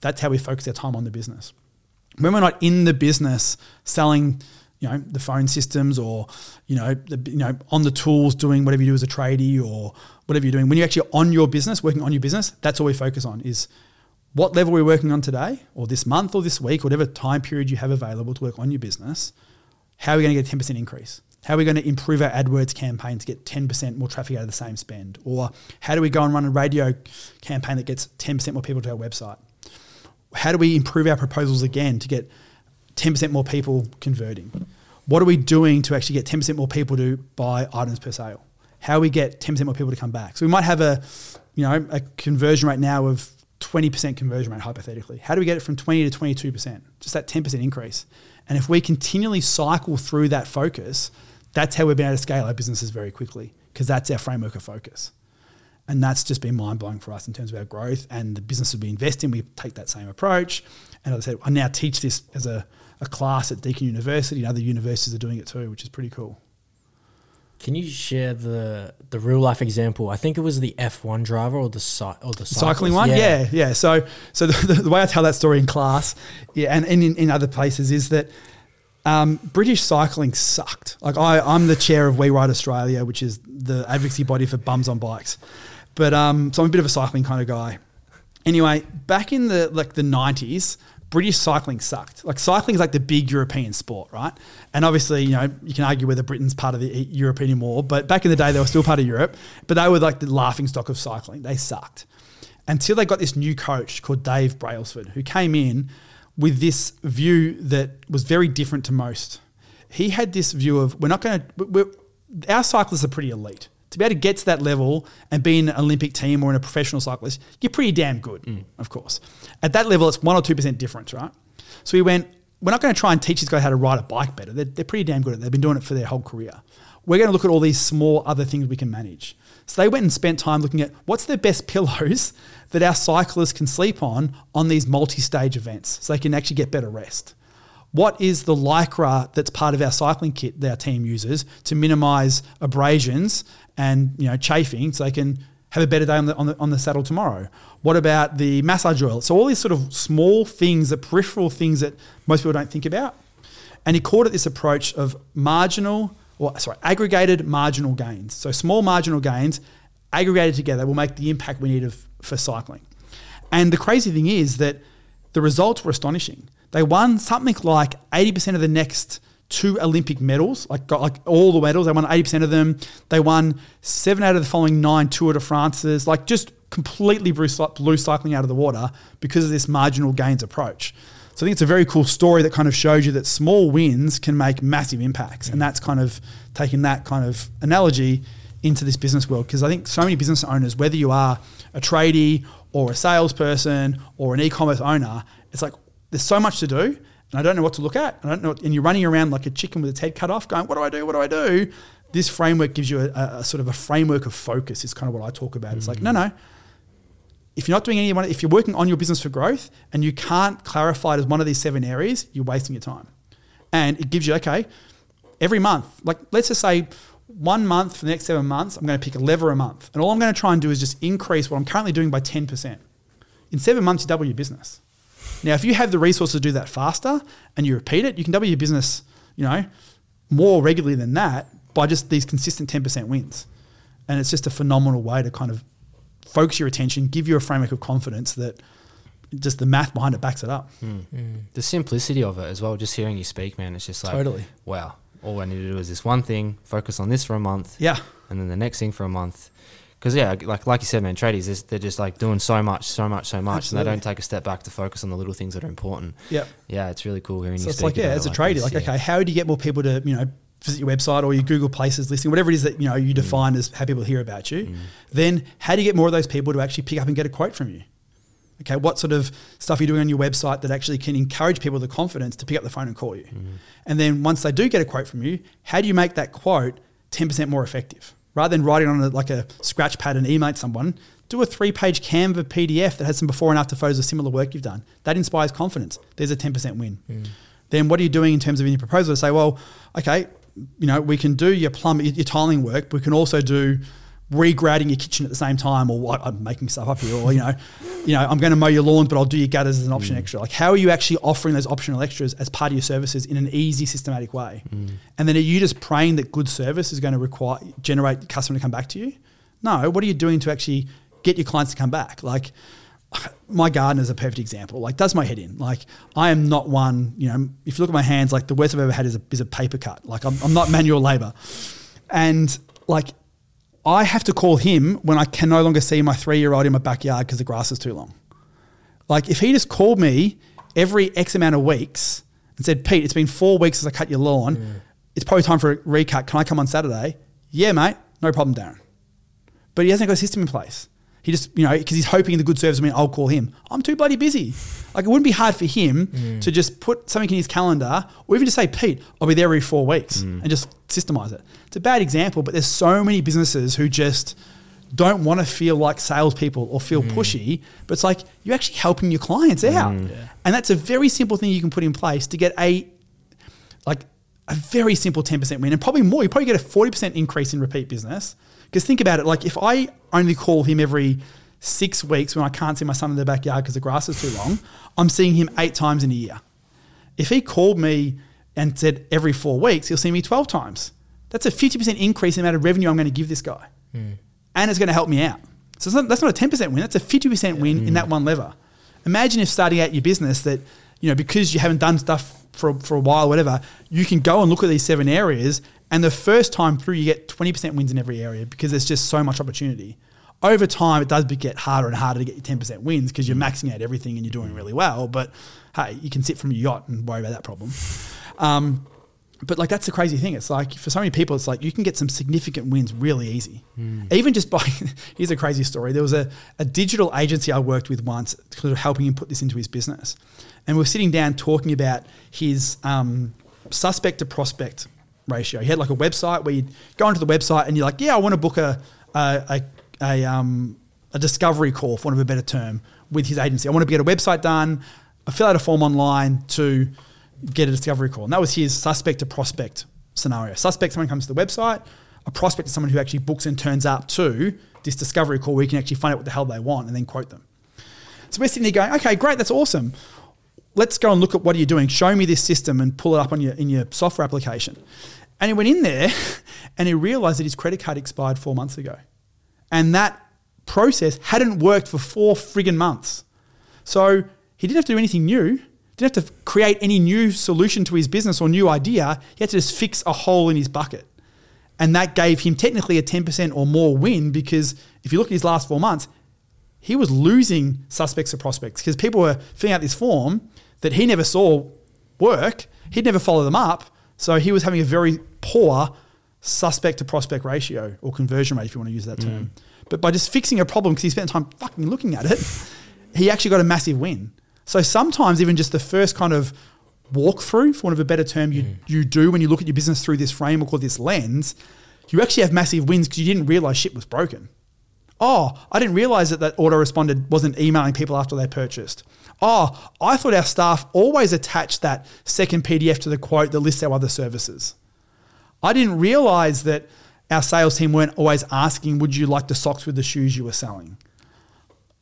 that's how we focus our time on the business. When we're not in the business selling you know the phone systems or you know the, you know on the tools doing whatever you do as a tradie or whatever you're doing when you're actually on your business working on your business that's all we focus on is what level we're working on today or this month or this week whatever time period you have available to work on your business how are we going to get a 10% increase how are we going to improve our AdWords campaign to get 10% more traffic out of the same spend? Or how do we go and run a radio campaign that gets 10% more people to our website? How do we improve our proposals again to get 10% more people converting? What are we doing to actually get 10% more people to buy items per sale? How we get 10% more people to come back? So we might have a, you know, a conversion rate now of 20% conversion rate hypothetically. How do we get it from 20 to 22%? Just that 10% increase. And if we continually cycle through that focus, that's how we've been able to scale our businesses very quickly because that's our framework of focus. And that's just been mind blowing for us in terms of our growth and the businesses we invest in. We take that same approach. And as I said, I now teach this as a, a class at Deakin University, and other universities are doing it too, which is pretty cool. Can you share the the real life example? I think it was the F one driver or the or the cycling one. Yeah. yeah, yeah. So so the, the, way I tell that story in class, yeah, and, and in, in other places is that um, British cycling sucked. Like I, I'm the chair of We Ride Australia, which is the advocacy body for bums on bikes. But um, so I'm a bit of a cycling kind of guy. Anyway, back in the like the 90s, British cycling sucked. Like cycling is like the big European sport, right? And obviously, you know, you can argue whether Britain's part of the European anymore, but back in the day, they were still part of Europe. But they were like the laughing stock of cycling. They sucked until they got this new coach called Dave Brailsford, who came in with this view that was very different to most. He had this view of we're not going to. Our cyclists are pretty elite to be able to get to that level and be in an Olympic team or in a professional cyclist, you're pretty damn good, mm. of course. At that level, it's one or 2% difference, right? So we went, we're not going to try and teach these guys how to ride a bike better. They're, they're pretty damn good at it. They've been doing it for their whole career. We're going to look at all these small other things we can manage. So they went and spent time looking at what's the best [laughs] pillows that our cyclists can sleep on on these multi stage events so they can actually get better rest what is the lycra that's part of our cycling kit that our team uses to minimize abrasions and you know chafing so they can have a better day on the, on the, on the saddle tomorrow? What about the massage oil? So all these sort of small things, the peripheral things that most people don't think about. And he called it this approach of marginal, or sorry, aggregated marginal gains. So small marginal gains aggregated together will make the impact we need of, for cycling. And the crazy thing is that the results were astonishing. They won something like 80% of the next two Olympic medals, like got like all the medals. They won 80% of them. They won seven out of the following nine Tour de France's, like just completely blew, blew cycling out of the water because of this marginal gains approach. So I think it's a very cool story that kind of shows you that small wins can make massive impacts, and mm. that's kind of taking that kind of analogy into this business world because I think so many business owners, whether you are a tradie or a salesperson or an e-commerce owner, it's like there's so much to do, and I don't know what to look at. I don't know, what- and you're running around like a chicken with its head cut off, going, "What do I do? What do I do?" This framework gives you a, a, sort of a framework of focus. Is kind of what I talk about. It's like, mm. no, no. If you're not doing any one, if you're working on your business for growth and you can't clarify it as one of these seven areas, you're wasting your time. And it gives you okay, every month, like let's just say one month for the next seven months, I'm going to pick a lever a month. And all I'm going to try and do is just increase what I'm currently doing by 10%. In seven months, you double your business. Now, if you have the resources to do that faster and you repeat it, you can double your business, you know, more regularly than that by just these consistent 10% wins. And it's just a phenomenal way to kind of focus your attention, give you a framework of confidence that just the math behind it backs it up. Hmm. Mm. The simplicity of it as well, just hearing you speak, man, it's just like, Totally. wow, all I need to do is this one thing, focus on this for a month, Yeah. and then the next thing for a month. Because yeah, like like you said, man, tradies they're- they're just like doing so much, so much, so much, and they don't take a step back to focus on the little things that are important. Yeah, Yeah, it's really cool hearing So you it's speak. like, yeah, as a tradie, this, like, yeah. okay, how do you get more people to, you know, visit your website or your Google Places listing, whatever it is that, you know, Mm. you define as how people hear about you, then how do you get more of those people to actually pick up and get a quote from you? Okay, what sort of stuff are you doing on your website that actually can encourage people the confidence to pick up the phone and call you? Mm. And then once they do get a quote from you, how do you make that quote 10% more effective? Rather than writing on a, like a scratch pad and email it someone, do a three page Canva PDF that has some before and after photos of similar work you've done. That inspires confidence. There's a 10% win. Mm. Then what are you doing in terms of in your proposal to say, well, okay, you know, we can do your plumbing, your tiling work, but we can also do regrading your kitchen at the same time, or what I'm making stuff up here, or you know, [laughs] you know, I'm going to mow your lawn, but I'll do your gutters as an option mm. extra. Like, how are you actually offering those optional extras as part of your services in an easy, systematic way? Mm. And then are you just praying that good service is going to require generate customer to come back to you? No. What are you doing to actually get your clients to come back? Like, [sighs] my garden is a perfect example. Like, does my head in. Like, I am not one. You know, if you look at my hands, like the worst I've ever had is a, is a paper cut. Like, I'm, I'm not manual labor, and like, I have to call him when I can no longer see my three year old in my backyard because the grass is too long. Like, if he just called me every X amount of weeks and said, Pete, it's been four weeks since I cut your lawn. It's probably time for a recut. Can I come on Saturday? Yeah, mate. No problem, Darren but he hasn't got a system in place. He just, you know, because he's hoping the good service will mean I'll call him. I'm too bloody busy. Like it wouldn't be hard for him to mm. just put something in his calendar or even just say, Pete, I'll be there every four weeks mm. and just systemize it. It's a bad example, but there's so many businesses who just don't want to feel like salespeople or feel mm. pushy, but it's like you're actually helping your clients out. And that's a very simple thing you can put in place to get a like a very simple 10% win and probably more. You probably get a 40% increase in repeat business. Because think about it, like if I only call him every six weeks when I can't see my son in the backyard because the grass is too long, I'm seeing him eight times in a year. If he called me and said every four weeks, he'll see me 12 times. That's a 50% increase in the amount of revenue I'm going to give this guy. Hmm. And it's going to help me out. So not, that's not a 10% win, that's a 50% win in hmm. that one lever. Imagine if starting out your business that, you know, because you haven't done stuff for, for a while, whatever, you can go and look at these seven areas. And the first time through, you get 20% wins in every area because there's just so much opportunity. Over time, it does get harder and harder to get your 10% wins because you're maxing out everything and you're doing really well. But hey, you can sit from your yacht and worry about that problem. Um, but like that's the crazy thing. It's like for so many people, it's like you can get some significant wins really easy. Even just by [laughs] here's a crazy story. There was a, a digital agency I worked with once, sort of helping him put this into his business, and we are sitting down talking about his um, suspect to prospect ratio. He had like a website where you'd go onto the website and you're like, yeah, I want to book a a, a, a um, a discovery call, for want of a better term, with his agency. I want to get a website done. I fill out a form online to get a discovery call. And that was his suspect to prospect scenario. Suspect, someone comes to the website. A prospect is someone who actually books and turns up to this discovery call where you can actually find out what the hell they want and then quote them. So we're sitting there going, okay, great, that's awesome. Let's go and look at what are you doing. Show me this system and pull it up on your in your software application. And he went in there [laughs] and he realized that his credit card expired four months ago. And that process hadn't worked for four friggin' months. So he didn't have to do anything new. Didn't have to create any new solution to his business or new idea. He had to just fix a hole in his bucket. And that gave him technically a 10% or more win because if you look at his last four months, he was losing suspects or prospects because people were filling out this form that he never saw work. He'd never follow them up. So he was having a very poor suspect to prospect ratio or conversion rate, if you want to use that mm. term. But by just fixing a problem because he spent time fucking looking at it, [laughs] he actually got a massive win. So sometimes even just the first kind of walkthrough, for want of a better term, you, mm. you do when you look at your business through this framework or this lens, you actually have massive wins because you didn't realize shit was broken. Oh, I didn't realize that that autoresponder wasn't emailing people after they purchased. Oh, I thought our staff always attached that second PDF to the quote that lists our other services. I didn't realize that our sales team weren't always asking, Would you like the socks with the shoes you were selling?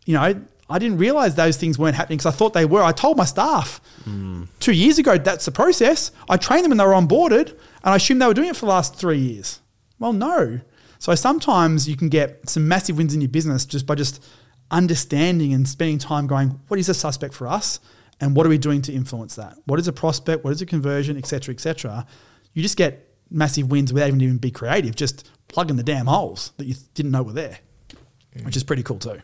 You know, I didn't realize those things weren't happening because I thought they were. I told my staff hmm. two years ago that's the process. I trained them and they were onboarded, and I assumed they were doing it for the last three years. Well, no. So sometimes you can get some massive wins in your business just by just understanding and spending time going, what is a suspect for us? And what are we doing to influence that? What is a prospect? What is a conversion, et cetera, et cetera? You just get massive wins without even even be creative, just plugging the damn holes that you didn't know were there, mm. which is pretty cool too.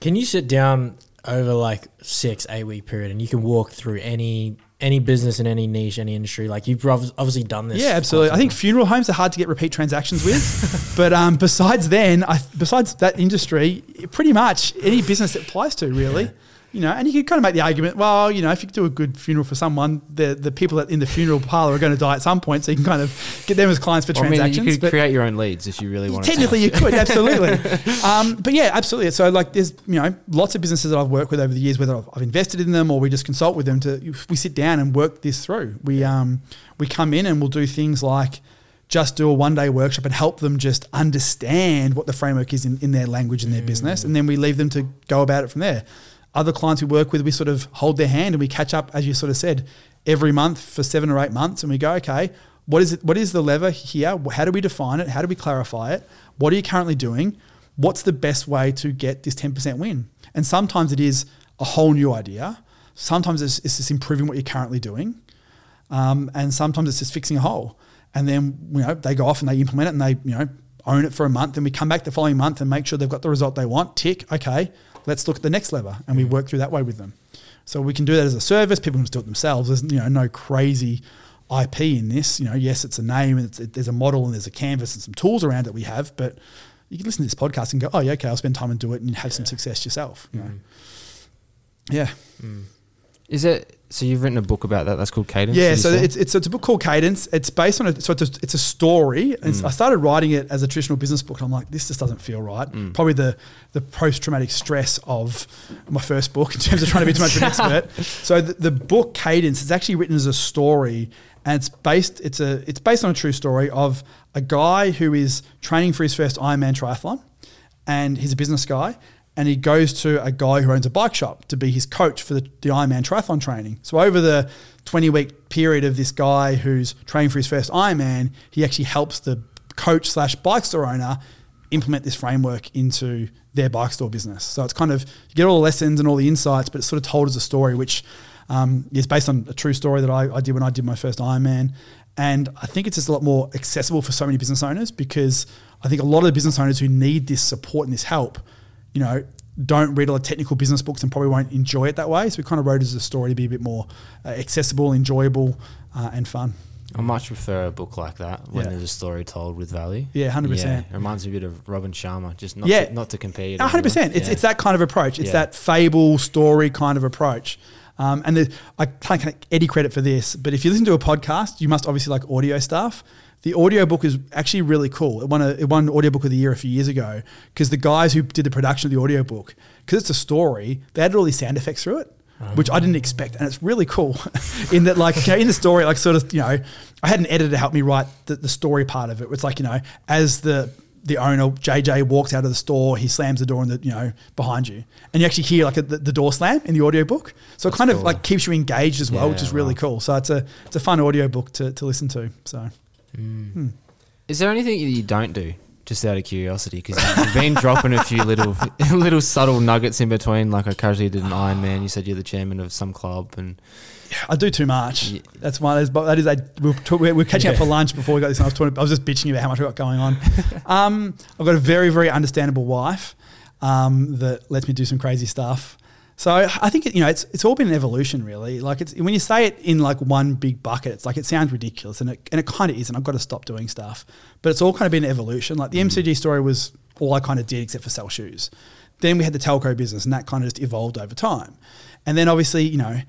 Can you sit down over like six, eight week period and you can walk through any any business in any niche, any industry? Like you've obviously done this. Yeah, absolutely. I think funeral homes are hard to get repeat transactions with, [laughs] but um, besides then, I, besides that industry, pretty much any business it applies to really. You know, and you could kind of make the argument, well, you know, if you do a good funeral for someone, the the people that in the funeral parlor are going to die at some point, so you can kind of get them as clients for I mean, transactions. you could create your own leads if you really wanted Technically, you could absolutely, [laughs] um, but yeah, absolutely. So like, there's you know lots of businesses that I've worked with over the years, whether I've, I've invested in them or we just consult with them. To we sit down and work this through. We um, we come in and we'll do things like just do a one day workshop and help them just understand what the framework is in, in their language and their business, and then we leave them to go about it from there. Other clients we work with, we sort of hold their hand and we catch up, as you sort of said, every month for seven or eight months, and we go, okay, what is it? What is the lever here? How do we define it? How do we clarify it? What are you currently doing? What's the best way to get this ten percent win? And sometimes it is a whole new idea. Sometimes it's, it's just improving what you're currently doing, um, and sometimes it's just fixing a hole. And then you know they go off and they implement it and they you know own it for a month. And we come back the following month and make sure they've got the result they want. Tick. Okay, let's look at the next lever, and we mm. work through that way with them. So we can do that as a service. People can just do it themselves. There's you know no crazy IP in this. You know, yes, it's a name and it's, it, there's a model and there's a canvas and some tools around that we have, but you can listen to this podcast and go, oh yeah, okay, I'll spend time and do it and have some success yourself. You know? Mm. Yeah. Mm. Is it? So you've written a book about that. That's called Cadence. Yeah, so it's, it's it's a book called Cadence. It's based on a so it's a, it's a story. And it's- mm. I started writing it as a traditional business book, and I'm like, this just doesn't feel right. Mm. Probably the the post traumatic stress of my first book in terms of trying to be too much of an expert. [laughs] So the, the book Cadence is actually written as a story, and it's based it's a it's based on a true story of a guy who is training for his first Ironman triathlon, and he's a business guy. And he goes to a guy who owns a bike shop to be his coach for the, the Ironman triathlon training. So over the 20 week period of this guy who's training for his first Ironman, he actually helps the coach slash bike store owner implement this framework into their bike store business. So it's kind of you get all the lessons and all the insights, but it's sort of told as a story, which um, is based on a true story that I, I did when I did my first Ironman. And I think it's just a lot more accessible for so many business owners because I think a lot of the business owners who need this support and this help, you know, don't read a lot of technical business books and probably won't enjoy it that way. So we kind of wrote it as a story to be a bit more uh, accessible, enjoyable, uh, and fun. I much prefer a book like that when Yeah. there's a story told with value. Yeah, 100%. Yeah, it reminds me a bit of Robin Sharma. Just not Yeah. to, not to compare. you to A hundred percent. It's Yeah. it's that kind of approach. It's that fable story kind of approach. Um, and the, I can't take Eddie credit for this, but if you listen to a podcast, you must obviously like audio stuff. The audiobook is actually really cool. It won, a, it won audiobook of the year a few years ago because the guys who did the production of the audiobook, because it's a story, they added all these sound effects through it, oh. which I didn't expect, and it's really cool. [laughs] in that, like, know, in the story, like, sort of, you know, I had an editor help me write the, the story part of it. It's like, you know, as the the owner JJ walks out of the store, he slams the door in the you know behind you, and you actually hear like a, the, the door slam in the audiobook. So it kind of like keeps you engaged as well, Yeah, which is really wow. cool. So it's a it's a fun audiobook to to listen to. So Is there anything that you don't do? Just out of curiosity, because you've [laughs] been dropping a few little, [laughs] little subtle nuggets in between. Like I casually did an Ironman. You said you're the chairman of some club, and I do too much. Yeah. That's one. That's, that is a, we're, talk, we're, we're catching up for lunch before we got this. And I was talking. I was just bitching about how much I got going on. [laughs] um, I've got a very very understandable wife. um, that lets me do some crazy stuff. So I think you know it's it's all been an evolution really. Like it's when you say it in like one big bucket, it's like it sounds ridiculous and it and it kind of is. And I've got to stop doing stuff, but it's all kind of been an evolution. Like the mm. MCG story was all I kind of did except for sell shoes. Then we had the telco business, and that kind of just evolved over time. And then obviously, you know,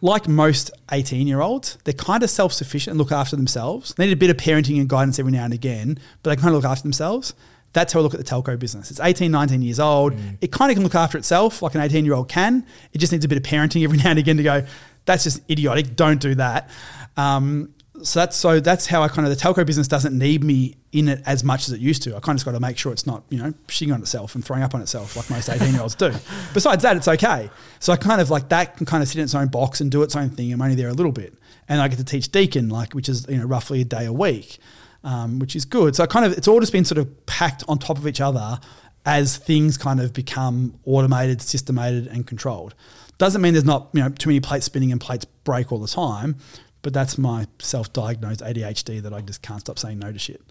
like most 18 year olds, they're kind of self sufficient and look after themselves. They need a bit of parenting and guidance every now and again, but they kind of look after themselves. That's how I look at the telco business. It's 18, 19 years old. It kind of can look after itself like an 18 year old can. It just needs a bit of parenting every [laughs] now and again to go, that's just idiotic. Don't do that. Um, so that's so that's how I kind of the telco business doesn't need me in it as much as it used to. I kind of just got to make sure it's not you know shitting on itself and throwing up on itself like most eighteen year olds do. [laughs] Besides that, it's okay. So I kind of like that can kind of sit in its own box and do its own thing. I'm only there a little bit, and I get to teach Deakin like which is you know roughly a day a week, um, which is good. So kind of it's all just been sort of packed on top of each other as things kind of become automated, systemated, and controlled. Doesn't mean there's not you know too many plates spinning and plates break all the time, but that's my self-diagnosed ADHD that I just can't stop saying no to shit.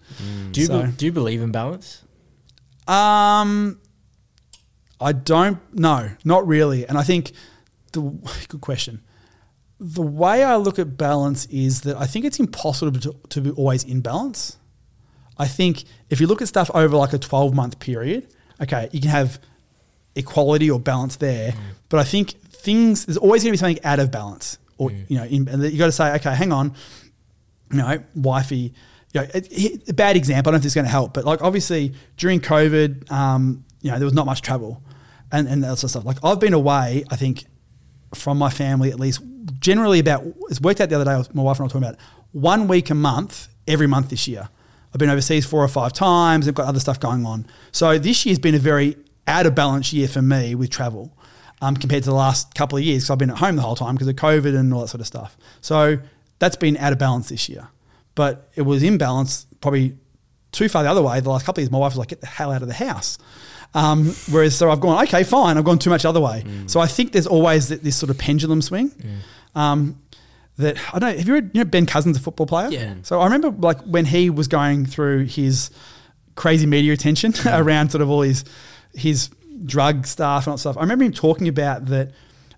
Do you So- be- do you believe in balance? Um, I don't know, not really. And I think the [laughs] good question. The way I look at balance is that I think it's impossible to, to be always in balance. I think if you look at stuff over like a 12 month period, okay, you can have equality or balance there. But I think things, there's always going to be something out of balance. Or, you know, in, and you got to say, okay, hang on, you know, wifey. You know, it, it- a bad example. I don't know if this is going to help, but like obviously during COVID, um, you know, there was not much travel, and and that sort of stuff. Like I've been away, I think, from my family at least generally about. It's worked out the other day. My wife and I were talking about one week a month every month this year. I've been overseas four or five times. I've got other stuff going on. So this year's been a very out of balance year for me with travel um, compared to the last couple of years because I've been at home the whole time because of COVID and all that sort of stuff. So that's been out of balance this year. But it was in balance probably too far the other way. The last couple of years, my wife was like, get the hell out of the house. Um, whereas, so I've gone, okay, fine, I've gone too much other way. So I think there's always this sort of pendulum swing. Um, that I don't know. Have you read, you know, Ben Cousins, a football player? Yeah. So I remember like when he was going through his crazy media attention [laughs] around sort of all his his drug stuff and all that stuff. I remember him talking about that.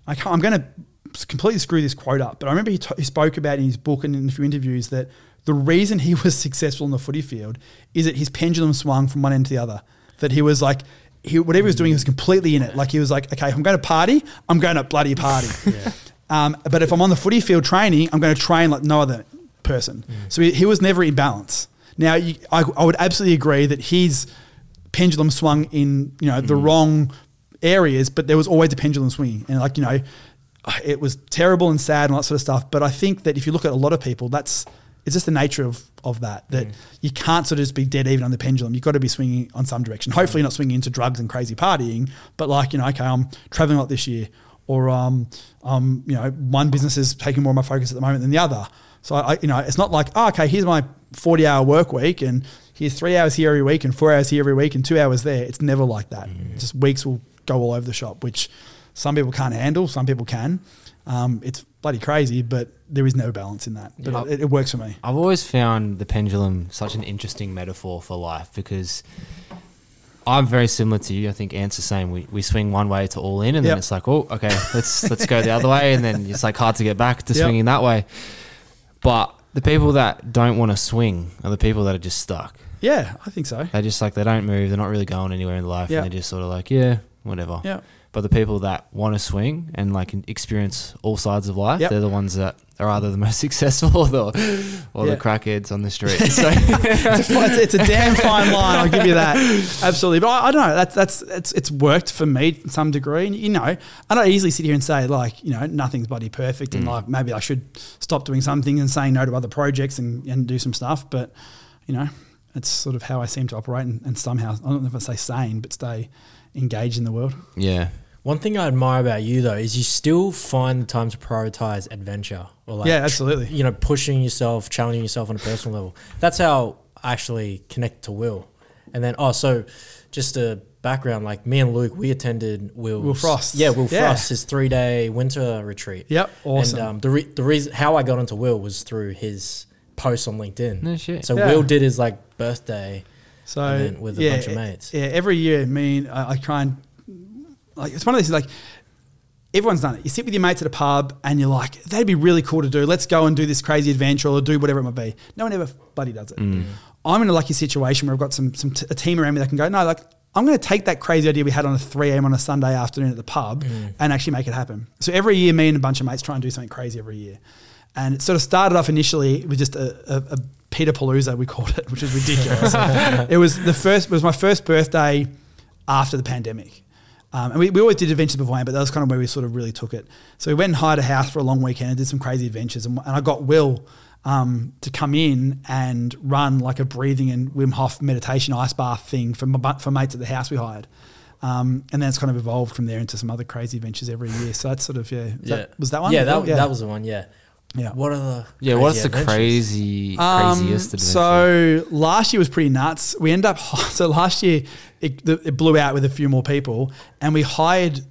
I can't, I'm going to completely screw this quote up, but I remember he, t- he spoke about in his book and in a few interviews that the reason he [laughs] was successful in the footy field is that his pendulum swung from one end to the other. That he was like, he, whatever he was doing, he was completely in it. Like he was like, okay, if I'm going to party, I'm going to bloody party. [laughs] Um, but if I'm on the footy field training, I'm going to train like no other person. So he, he was never in balance. Now, you, I, I would absolutely agree that his pendulum swung in you know the wrong areas, but there was always a pendulum swinging, and like you know, it was terrible and sad and all that sort of stuff. But I think that if you look at a lot of people, that's it's just the nature of of that that you can't sort of just be dead even on the pendulum. You've got to be swinging on some direction. Hopefully, not swinging into drugs and crazy partying, but like you know, okay, I'm traveling a lot this year, or um, um, you know, one business is taking more of my focus at the moment than the other. So I, you know, it's not like, oh, okay, here's my 40 hour work week and here's three hours here every week and four hours here every week and two hours there. It's never like that. Just weeks will go all over the shop, which some people can't handle, some people can. Um, it's bloody crazy, but there is no balance in that. But Yeah. it, it works for me. I've always found the pendulum such an interesting metaphor for life because I'm very similar to you. I think Ant's the same. We, we swing one way to all in, and then it's like, oh, okay, let's let's go the other way, and then it's like hard to get back to Yep. swinging that way. But the people that don't want to swing are the people that are just stuck. Yeah, I think so. They're just like they don't move. They're not really going anywhere in life, Yeah. and they're just sort of like, yeah, whatever. Yeah. But the people that want to swing and like experience all sides of life, Yep. they're the ones that are either the most [laughs] successful or the or Yeah. the crackheads on the [laughs] street. So it's, a, it's, a damn fine line. I'll give you that. [laughs] Absolutely. But I, I don't know. That's that's it's it's worked for me to some degree. And you know, I don't easily sit here and say like, you know, nothing's bloody perfect, and mm. like maybe I should stop doing something and saying no to other projects and, and do some stuff. But you know, it's sort of how I seem to operate, and, and somehow I don't know if I say sane, but stay engaged in the world. yeah, One thing I admire about you though is you still find the time to prioritize adventure or like yeah, absolutely. you know pushing yourself, challenging yourself on a personal level. That's how I actually connect to Will. And then oh, so just a background like me and Luke, we attended Will's, Will Frost. Yeah, Will Yeah. Frost, his three day winter retreat. Yep, awesome. And um, the re- the reason how I got into Will was through his post on LinkedIn. No shit. So Yeah. Will did his like birthday So And then with a yeah, bunch of mates. Yeah, every year, me and I, I try and like it's one of these like everyone's done it. You sit with your mates at a pub and you're like, that'd be really cool to do. Let's go and do this crazy adventure or do whatever it might be. No one ever buddy does it. Mm. I'm in a lucky situation where I've got some some t- a team around me that can go. No, like I'm going to take that crazy idea we had on a 3 a.m. on a Sunday afternoon at the pub mm. and actually make it happen. So every year, me and a bunch of mates try and do something crazy every year. And it sort of started off initially with just a, a, a Peter Palooza, we called it, which is ridiculous. [laughs] it was the first, it was my first birthday after the pandemic. Um, and we, we always did adventures beforehand, but that was kind of where we sort of really took it. So we went and hired a house for a long weekend and did some crazy adventures. And, and I got Will um, to come in and run like a breathing and Wim Hof meditation ice bath thing for, my, for mates at the house we hired. Um, and then it's kind of evolved from there into some other crazy adventures every year. So that's sort of, yeah. Was, Yeah. That, was that one? Yeah, that, yeah. that was the one. Yeah. Yeah. What are the Yeah, crazy what's the adventures? crazy Um, craziest adventure? so last year was pretty nuts. We ended up so last year it, the- it blew out with a few more people, and we hired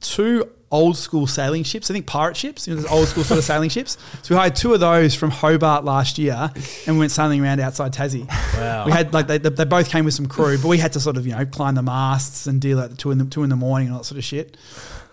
two old school sailing ships. I think pirate ships, you know, those old school sort of sailing ships. So we hired two of those from Hobart last year, and we went sailing around outside Tassie. Wow. We had like they, they both came with some crew, but we had to sort of you know climb the masts and deal at the two in the two in the morning and all that sort of shit.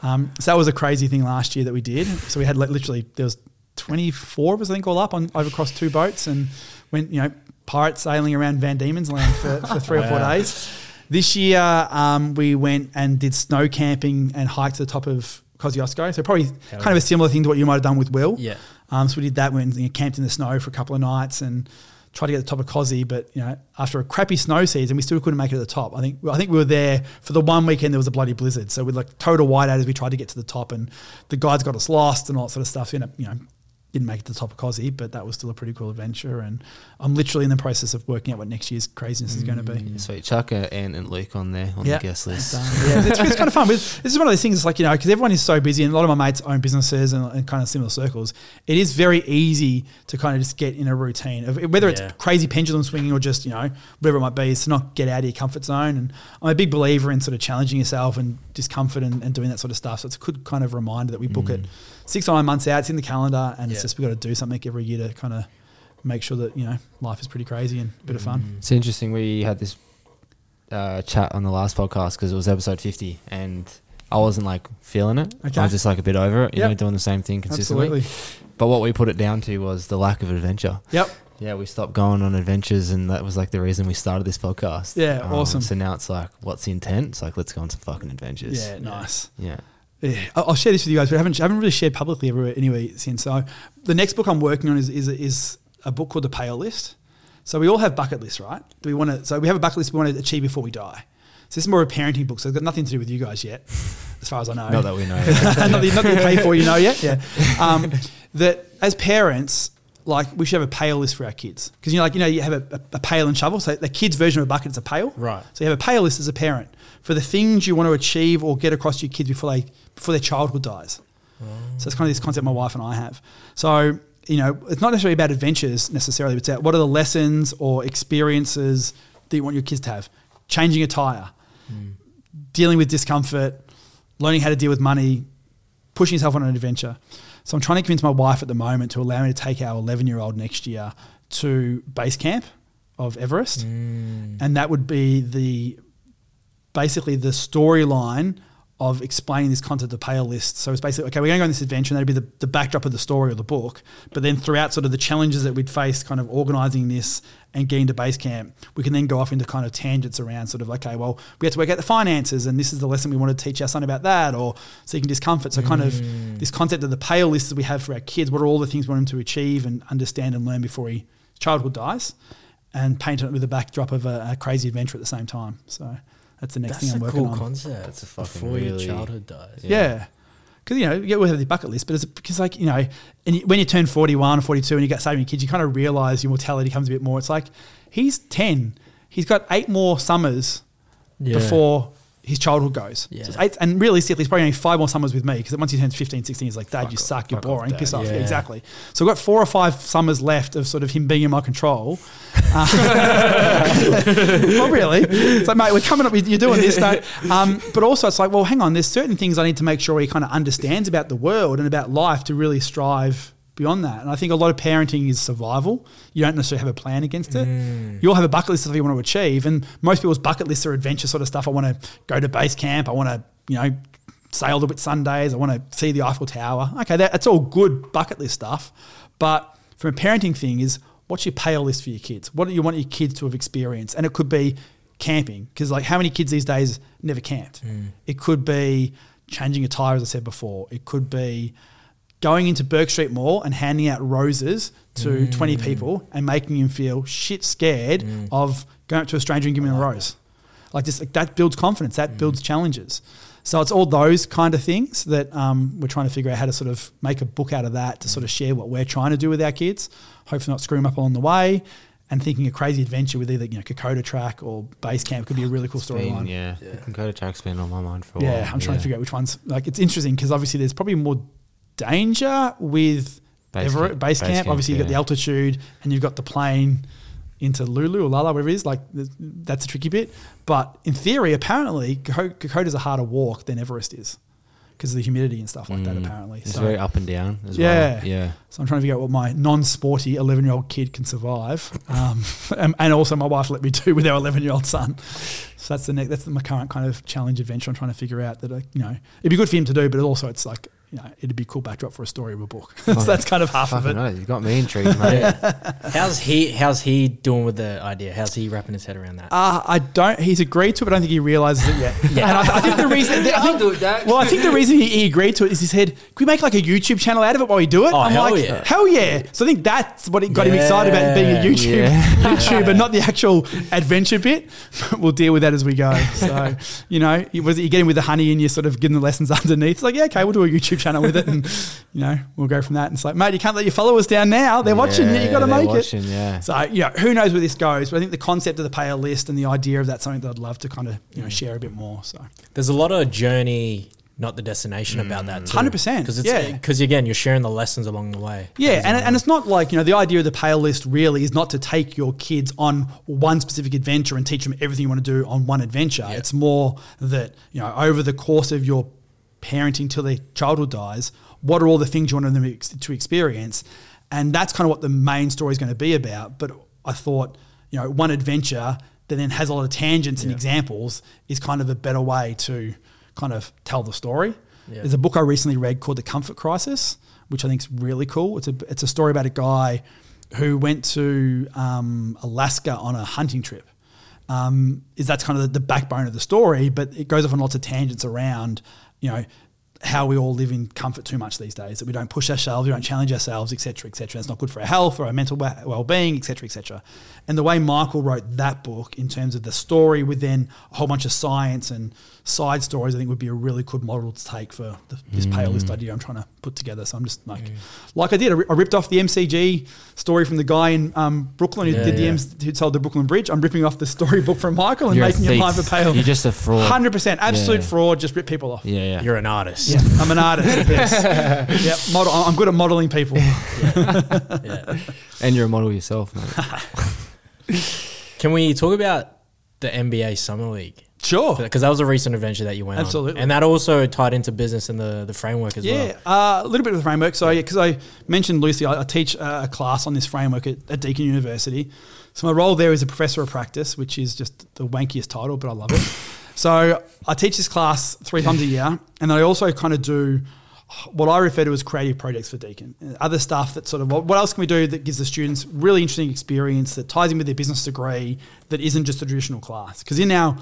Um, so that was a crazy thing last year that we did. So we had like literally there was twenty four of us I think all up on over across two boats and went you know pirate sailing around Van Diemen's Land for, for three or four days. This year um, we went and did snow camping and hiked to the top of Kosciuszko. So probably Hell kind of a similar thing to what you might have done with Will. Yeah. Um, so we did that when you know, camped in the snow for a couple of nights and tried to get to the top of Cozzy, but you know, after a crappy snow season, we still couldn't make it to the top. I think I think we were there for the one weekend there was a bloody blizzard, so with like total whiteout as we tried to get to the top, and the guides got us lost and all that sort of stuff. You know, you know, didn't make it to the top of Cozzy, but that was still a pretty cool adventure. And I'm literally in the process of working out what next year's craziness is going to be. Sweet. Chuck uh, Ant and Luke on there on Yeah. the guest list. Um, yeah, it's, it's kind of fun. But this is one of those things. It's like you know, because everyone is so busy, and a lot of my mates own businesses and, and kind of similar circles. It is very easy to kind of just get in a routine of whether it's Yeah. crazy pendulum swinging or just you know whatever it might be. Is to not get out of your comfort zone. And I'm a big believer in sort of challenging yourself and discomfort and, and doing that sort of stuff. So it's a good kind of reminder that we book it six or nine months out. It's in the calendar, and it's just we got to do something every year to kind of make sure that you know life is pretty crazy and a bit of fun. It's interesting. We had this uh, chat on the last podcast because it was episode 50 and I wasn't like feeling it. Okay. I was just like a bit over it, you Yep. know, doing the same thing consistently. Absolutely. But what we put it down to was the lack of adventure. Yep. Yeah, we stopped going on adventures, and that was like the reason we started this podcast. Um, Yeah, awesome. So now it's like, what's the intent? It's like, let's go on some fucking adventures. Yeah. Nice. Yeah. Yeah, I'll share this with you guys, but I haven't, I haven't really shared publicly everywhere anyway since. So, the next book I'm working on is, is, is a book called The Pale List. So, we all have bucket lists, right? Do we want to? So, we have a bucket list we want to achieve before we die. So, this is more of a parenting book. So, it's got nothing to do with you guys yet, as far as I know. Not that we know. [laughs] not, that, not that you pay for, you know yet. Yeah. Um, that as parents, like we should have a pail list for our kids because you know, like you know, you have a, a, a pail and shovel. So the kids' version of a bucket is a pail. Right. So you have a pail list as a parent for the things you want to achieve or get across to your kids before they before their childhood dies. So it's kind of this concept my wife and I have. So you know, it's not necessarily about adventures necessarily, but it's about what are the lessons or experiences that you want your kids to have. Changing a tire, dealing with discomfort, learning how to deal with money, pushing yourself on an adventure. So I'm trying to convince my wife at the moment to allow me to take our 11 year old next year to base camp of Everest, mm. and that would be the basically the storyline of explaining this concept of pale list. So it's basically okay, we're going to go on this adventure, and that'd be the, the backdrop of the story of the book. But then throughout sort of the challenges that we'd face, kind of organizing this and getting to base camp, we can then go off into kind of tangents around sort of okay, well, we have to work out the finances, and this is the lesson we want to teach our son about that, or seeking discomfort. So kind of mm. this concept of the pale list that we have for our kids. What are all the things we want them to achieve and understand and learn before he childhood dies? And paint it with a backdrop of a, a crazy adventure at the same time. So that's the next That's thing I'm a working cool on. concept. That's a fucking before your childhood dies. Yeah. Because, you know, yeah, we have the bucket list, but it's because, like, you know, and you, when you turn 41 or 42 and you get saving your kids, you kind of realize your mortality comes a bit more. It's like, he's 10. He's got eight more summers Yeah. before his childhood goes. Yeah. So eight, and realistically, it's probably only five more summers with me because once he turns 15, 16, he's like, Dad, Fuck you off- suck, you're fuck off, boring, piss off. Yeah, Yeah. exactly. So I've got four or five summers left of sort of him being in my control. Uh, [laughs] well, really. It's like, mate, we're coming up with you're doing this. No. Um, but also, it's like, well, hang on, there's certain things I need to make sure he kind of understands about the world and about life to really strive beyond that. And I think a lot of parenting is survival. You don't necessarily have a plan against it. Mm. You all have a bucket list of stuff you want to achieve, and most people's bucket lists are adventure sort of stuff. I want to go to base camp. I want to, you know, sail the Whitsundays. I want to see the Eiffel Tower. Okay, that, that's all good bucket list stuff. But from a parenting thing is what's your pail list for your kids? What do you want your kids to have experienced? And it could be camping because like how many kids these days never camped? Mm. It could be changing a tire, as I said before. It could be going into Bourke Street Mall and handing out roses to mm. 20 people and making them feel shit scared mm. of going up to a stranger and giving them a rose. Like just like that builds confidence, that mm. builds challenges. So it's all those kind of things that um, we're trying to figure out how to sort of make a book out of that to sort of share what we're trying to do with our kids. Hopefully not screw them up along the way. And thinking a crazy adventure with either you know Kokoda track or base camp could be a really cool Been, storyline. yeah, yeah. Kokoda Track's been on my mind for a while. Yeah, I'm trying to figure out which ones. Like, it's interesting because obviously there's probably more danger with Base Everett camp- base base camp. camp, Obviously, you've got the altitude and you've got the plane into Lulu or Lala, whatever it is. Like, that's a tricky bit. But in theory, apparently, Koko- Kokoda's a harder walk than Everest is because of the humidity and stuff like that. Mm. Apparently, It's so, very up and down as Yeah. well. Yeah. so I'm trying to figure out what my non-sporty 11 year old kid can survive, um, [laughs] and, and also my wife let me do with our 11 year old son. So that's the next, that's my current kind of challenge adventure. I'm trying to figure out that I, you know it'd be good for him to do, but also it's like you know it'd be a cool backdrop for a story of a book. [laughs] so that's kind of half of it. hell, you got me intrigued, [laughs] mate. How's he? How's he doing with the idea? How's he wrapping his head around that? Uh, I don't. He's agreed to it, but I don't think he realizes it yet. Yeah. And I, I think the reason. [laughs] I think, do it, Dad. well, I think the reason he, he agreed to it is he said, "Can we make like a YouTube channel out of it while we do it?" Oh, I'm hell like, yeah. "Hell yeah!" So I think that's what it got him excited about being a Yeah, YouTube yeah. YouTuber, not the actual adventure bit. we'll deal with that as we go. So you know, you- was it you get him with the honey and you're sort of give him the lessons underneath? It's like, yeah, okay, we'll do a YouTube channel with it, and [laughs] you know, we'll go from that. And it's like, mate, you can't let your followers down now. They're watching you. You got to make watching, it. Yeah. So yeah, who knows where this goes? But I think the concept of the pale list and the idea of that's something that I'd love to kind of you know mm. share a bit more. So There's a lot of journey, not the destination, about that. too. 100%, Because yeah. because again, you're sharing the lessons along the way. yeah, and, and it's not like you know the idea of the pale list really is not to take your kids on one specific adventure and teach them everything you want to do on one adventure. Yeah. It's more that you know over the course of your parenting till their childhood dies, what are all the things you want them to experience, and that's kind of what the main story is going to be about. But I thought you know one adventure that then has a lot of tangents and examples is kind of a better way to kind of tell the story. Yeah. There's a book I recently read called The Comfort Crisis, which I think is really cool. It's a it's a story about a guy who went to um, Alaska on a hunting trip. Um, is that's kind of the, the backbone of the story, but it goes off on lots of tangents around, you know, how we all live in comfort too much these days. That we don't push ourselves, we don't challenge ourselves, etc., etc. It's not good for our health or our mental well-being, etc., etc. And the way Michael wrote that book in terms of the story within a whole bunch of science and side stories, I think would be a really good model to take for the, this pale list idea I'm trying to put together. So I'm just like, like I did, I, I ripped off the MCG story from the guy in um, Brooklyn who Yeah, did the yeah. M- who sold the Brooklyn Bridge. I'm ripping off the storybook from Michael and You're making it thief. mine for pale. You're just a fraud. Hundred percent, absolute Yeah. fraud. Just rip people off. Yeah, yeah. You're an artist. Yeah, I'm an artist. yes. [laughs] Yep. Model. I'm good at modeling people. Yeah. [laughs] and you're a model yourself, mate. [laughs] Can we talk about the NBA Summer League? Sure. Because that was a recent adventure that you went Absolutely. on, and that also tied into business and the the framework as Yeah, well. uh, a little bit of the framework. So, yeah, because I mentioned Lucy, I, I teach uh, a class on this framework at, at Deakin University. So, my role there is a professor of practice, which is just the wankiest title, but I love it. [laughs] so, I teach this class three times a year, and I also kind of do what I refer to as creative projects for Deakin. Other stuff that sort of what what else can we do that gives the students really interesting experience that ties in with their business degree that isn't just a traditional class? Because in our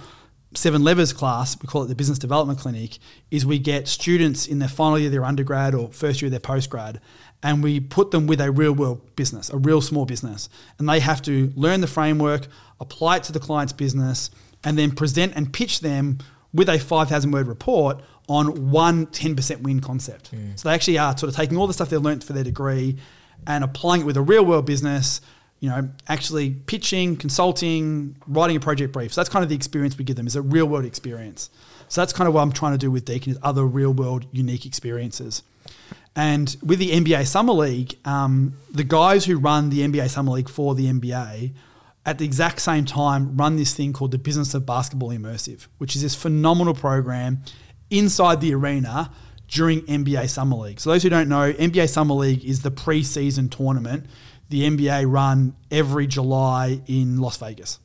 Seven Levers class, we call it the Business Development Clinic, is we get students in their final year of their undergrad or first year of their postgrad, and we put them with a real world business, a real small business. And they have to learn the framework, apply it to the client's business, and then present and pitch them with a 5,000 word report on one 10% win concept. Hmm. So they actually are sort of taking all the stuff they've learned for their degree and applying it with a real world business you know, actually pitching, consulting, writing a project brief. So that's kind of the experience we give them is a real world experience. So that's kind of what I'm trying to do with Deakin is other real world unique experiences. And with the NBA Summer League, um, the guys who run the NBA Summer League for the NBA at the exact same time run this thing called the Business of Basketball Immersive, which is this phenomenal program inside the arena. during NBA Summer League. So those who don't know, NBA Summer League is the preseason tournament the NBA run every July in Las Vegas.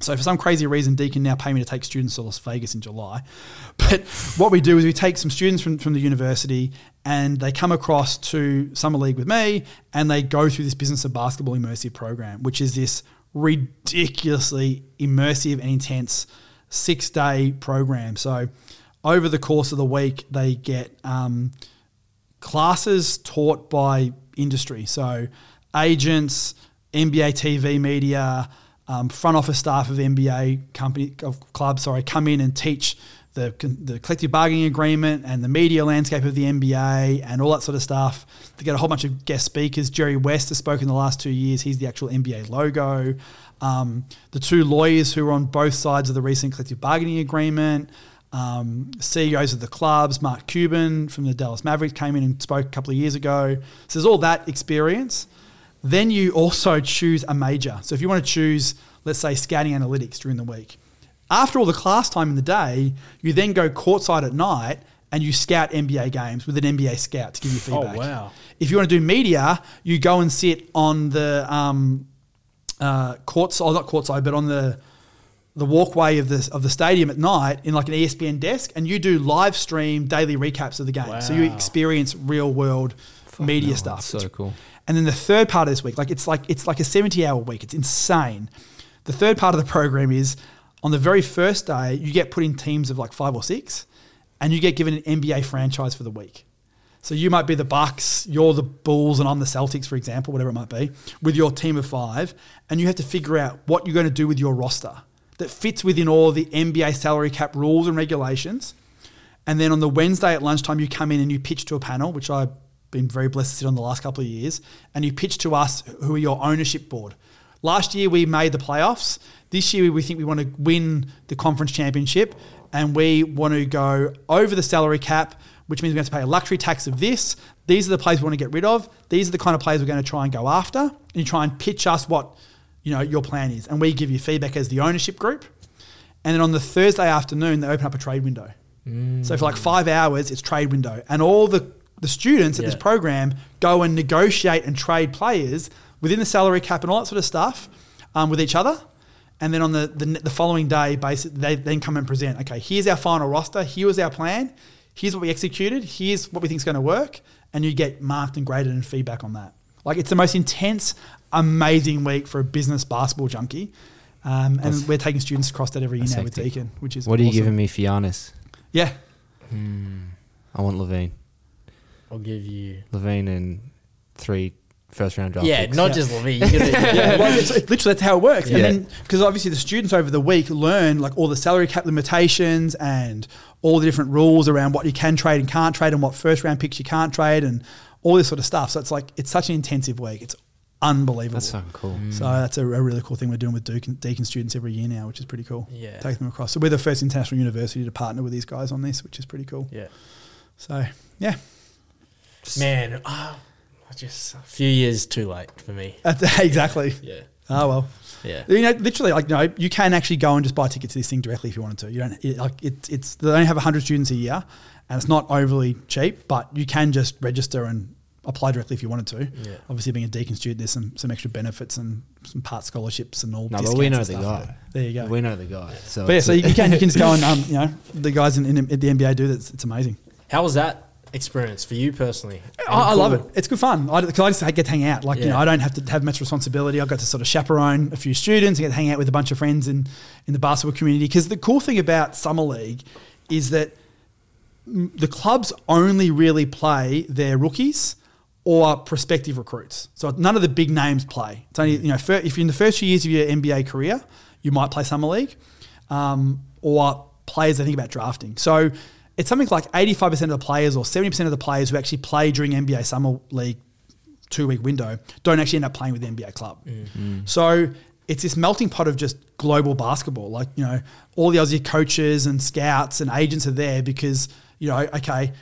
So for some crazy reason, Deakin now pay me to take students to Las Vegas in July. [laughs] But what we do is we take some students from, from the university and they come across to Summer League with me and they go through this Business of Basketball immersive program, which is this ridiculously immersive and intense six day program. So over the course of the week, they get um, classes taught by industry. So agents, NBA TV media, um, front office staff of NBA company of clubs, sorry, come in and teach the, the collective bargaining agreement and the media landscape of the NBA and all that sort of stuff. They get a whole bunch of guest speakers. Jerry West has spoken the last two years. He's the actual NBA logo. Um, the two lawyers who are on both sides of the recent collective bargaining agreement. Um, CEOs of the clubs, Mark Cuban from the Dallas Mavericks came in and spoke a couple of years ago. So there's all that experience. Then you also choose a major. So if you want to choose, let's say, scouting analytics during the week, after all the class time in the day, you then go courtside at night and you scout NBA games with an NBA scout to give you feedback. Oh wow. If you want to do media, you go and sit on the um, uh, courts, or not courtside, but on the the walkway of the of the stadium at night in like an ESPN desk, and you do live stream daily recaps of the game. So you experience real world media stuff. That's so cool. And then the third part of this week, like it's like it's like a 70 hour week. It's insane. The third part of the program is on the very first day, you get put in teams of like five or six, and you get given an NBA franchise for the week. So you might be the Bucks, you're the Bulls, and I'm the Celtics, for example, whatever it might be, with your team of five, and you have to figure out what you're going to do with your roster that fits within all the NBA salary cap rules and regulations. And then on the Wednesday at lunchtime, you come in and you pitch to a panel, which I've been very blessed to sit on the last couple of years, and you pitch to us who are your ownership board. Last year we made the playoffs. This year we think we want to win the conference championship, and we want to go over the salary cap, which means we have to pay a luxury tax of this. These are the players we want to get rid of. These are the kind of players we're going to try and go after. And you try and pitch us what you know your plan is, and we give you feedback as the ownership group. And then on the Thursday afternoon, they open up a trade window. Mm. So for like five hours, it's trade window, and all the the students at this program go and negotiate and trade players within the salary cap and all that sort of stuff um, with each other. And then on the, the the following day, basically, they then come and present. Okay, here's our final roster. Here was our plan. Here's what we executed. Here's what we think is going to work, and you get marked and graded and feedback on that. Like it's the most intense, amazing week for a business basketball junkie. Um, and we're taking students across that every year now with. Deakin, which is What are you giving me for Giannis? Yeah, I want LaVine. I'll give you. LaVine and three first round draft Yeah, picks. not Yeah. just LaVine. You gotta, yeah, well, it's, it's literally that's how it works. Yeah. And then because obviously the students over the week learn like all the salary cap limitations and all the different rules around what you can trade and can't trade and what first round picks you can't trade and all this sort of stuff. So it's like it's such an intensive week. It's unbelievable. That's so cool. Mm. so that's a, a really cool thing we're doing with Deakin, Deakin students every year now, which is pretty cool. Yeah. Taking them across. So we're the first international university to partner with these guys on this, which is pretty cool. yeah. So yeah, Man, ah, just a few years too late for me. [laughs] [laughs] exactly. Yeah. Oh well. Yeah. You know, literally, like, you know, you can actually go and just buy tickets to this thing directly if you wanted to. You don't, it, like, it, it's, they only have 100 students a year and it's not overly cheap, but you can just register and apply directly if you wanted to. Yeah. Obviously, being a Deakin student, there's some, some extra benefits and some part scholarships and all No, discounts but we know the guy. There you go. We know the guy. So, but yeah, so you can, you can just go [laughs] and, um, you know, the guys in, in, at the NBA do that. It's, it's amazing. How was that experience for you personally? I, I love it. It's good fun. I, 'cause I just get to hang out. Like, you know, I don't have to have much responsibility. I've got to sort of chaperone a few students and get to hang out with a bunch of friends in, in the basketball community. Because the cool thing about Summer League is that mm, the clubs only really play their rookies or prospective recruits. So none of the big names play. It's only, you know, if you're in the first few years of your NBA career, you might play Summer League um, or players that think about drafting. So it's something like 85% of the players or 70% of the players who actually play during NBA Summer League two week window don't actually end up playing with the NBA club. Mm. Mm. So it's this melting pot of just global basketball. Like, you know, all the Aussie coaches and scouts and agents are there because, you know, okay,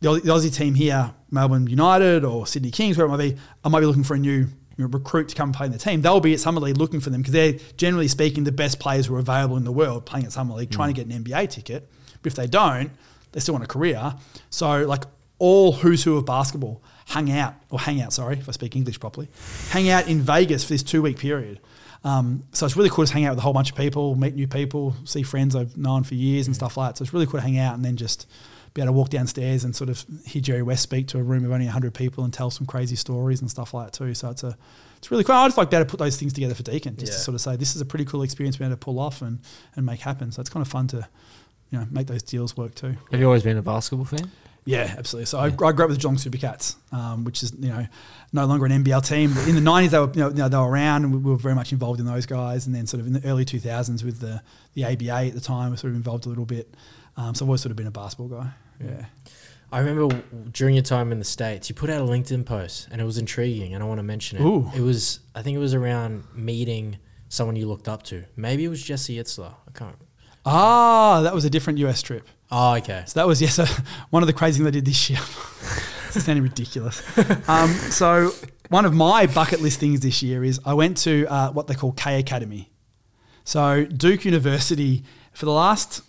the Aussie, the Aussie team here, Melbourne United or Sydney Kings, wherever it might be, I might be looking for a new you know, recruit to come play in the team. They'll be at Summer League looking for them because they're generally speaking the best players who are available in the world playing at Summer League, mm. trying to get an NBA ticket. But if they don't, they still want a career. So like all who's who of basketball hung out or hang out. Sorry if I speak English properly, hang out in Vegas for this two week period. Um, so it's really cool to hang out with a whole bunch of people, meet new people, see friends I've known for years and stuff like that. So it's really cool to hang out and then just be able to walk downstairs and sort of hear Jerry West speak to a room of only 100 people and tell some crazy stories and stuff like that too. So it's a it's really cool. I just like to be able to put those things together for Deakin, just to sort of say this is a pretty cool experience we're able to pull off and, and make happen. So it's kind of fun to you know make those deals work too. Have you always been a basketball fan? Yeah, absolutely. So I, I grew up with the Geelong Supercats, um, which is you know no longer an NBL team. But in the nineties, they were you know, you know, they were around, and we were very much involved in those guys. And then sort of in the early two thousands with the the ABA at the time, we sort of involved a little bit. Um, so I've always sort of been a basketball guy. Yeah. I remember during your time in the States, you put out a LinkedIn post and it was intriguing and I want to mention it. Ooh. It was, I think it was around meeting someone you looked up to. Maybe it was Jesse Itzler. I can't. Ah, that was a different US trip. Oh, okay. So that was yes, [laughs] uh, one of the crazy things I did this year. [laughs] this is sounding ridiculous. Um, so one of my bucket list things this year is I went to uh, what they call K Academy. So Duke University for the last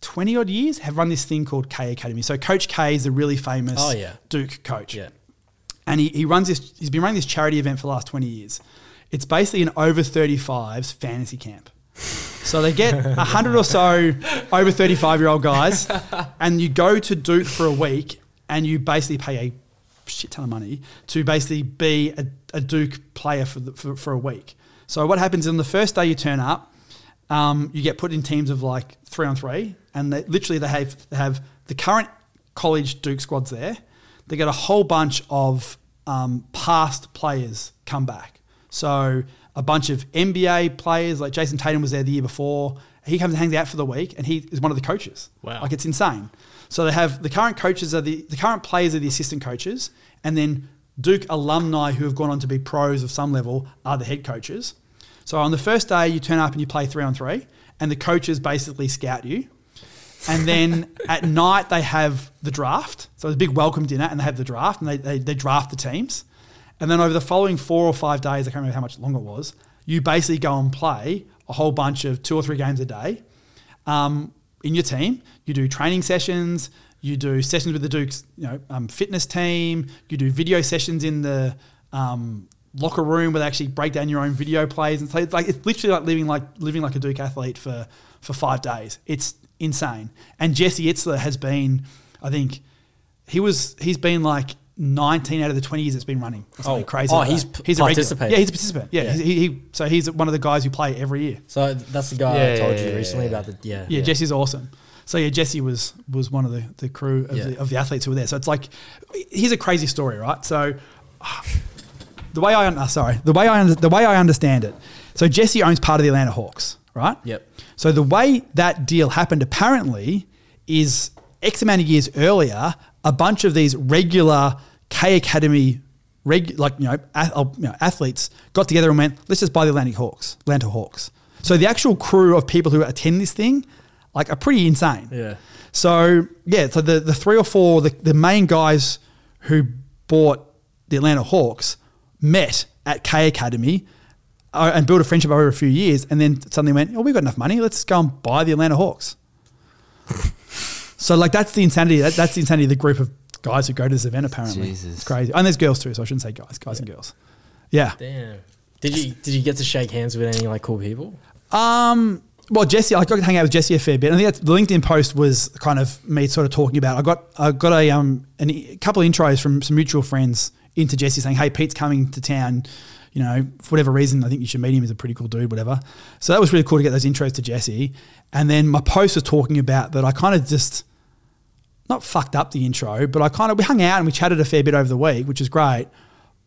twenty odd years have run this thing called K Academy. So Coach K is a really famous Oh, yeah. Duke coach Yeah. and he, he runs this he's been running this charity event for the last 20 years it's basically an over 35s fantasy camp so they get 100 or so over 35 year old guys and you go to duke for a week and you basically pay a shit ton of money to basically be a, a duke player for, the, for, for a week so what happens is on the first day you turn up um, you get put in teams of like three on three, and they, literally they have they have the current college Duke squads there. They get a whole bunch of um, past players come back. So a bunch of NBA players like Jayson Tatum was there the year before. He comes and hangs out for the week, and he is one of the coaches. Wow. Like it's insane. So they have the current coaches are the the current players are the assistant coaches, and then Duke alumni who have gone on to be pros of some level are the head coaches. So on the first day, you turn up and you play three on three, and the coaches basically scout you. And then [laughs] at night, they have the draft. So there's a big welcome dinner, and they have the draft, and they, they, they draft the teams. And then over the following four or five days, I can't remember how much longer it was, you basically go and play a whole bunch of two or three games a day um, in your team. You do training sessions. You do sessions with the Duke's, you know, um, fitness team. You do video sessions in the um, locker room where they actually break down your own video plays and so it's like it's literally like living like living like a Duke athlete for for five days. It's insane. And Jesse Itzler has been, I think, he was he's been like. 19 out of the 20 years it's been running. Or Oh, crazy. oh, like he's that. p- a regular. participated. Yeah, he's a participant. Yeah, Yeah. He, he, so he's one of the guys who play every year. So that's the guy Yeah, I told yeah, you recently yeah. about the, yeah. Yeah, Jesse's awesome. So yeah, Jesse was was one of the, the crew of, Yeah. the, of the athletes who were there. So it's like, here's a crazy story, right? So the way I un- uh, sorry the way I the way I understand it. So Jesse owns part of the Atlanta Hawks, right? Yep. So the way that deal happened apparently is X amount of years earlier, a bunch of these regular K Academy, reg, like you know, ath- uh, you know, athletes got together and went, let's just buy the Atlantic Hawks, Atlanta Hawks. So the actual crew of people who attend this thing, like, are pretty insane. Yeah. So yeah, so the, the three or four the, the main guys who bought the Atlanta Hawks met at K Academy uh, and built a friendship over a few years, and then suddenly went, "Oh, we've got enough money. Let's go and buy the Atlanta Hawks." So like that's the insanity. That, that's the insanity of the group of guys who go to this event. Apparently, Jesus. it's crazy. And there's girls too, so I shouldn't say guys, guys and girls. Yeah. Damn. Did you did you get to shake hands with any like cool people? Um. Well, Jesse, I got to hang out with Jesse a fair bit. I think the LinkedIn post was kind of me sort of talking about. I got I got a um an, a couple of intros from some mutual friends into Jesse saying, "Hey, Pete's coming to town. You know, for whatever reason, I think you should meet him. He's a pretty cool dude, whatever." So that was really cool to get those intros to Jesse. And then my post was talking about that. I kind of just not fucked up the intro, but I kind of we hung out and we chatted a fair bit over the week, which is great.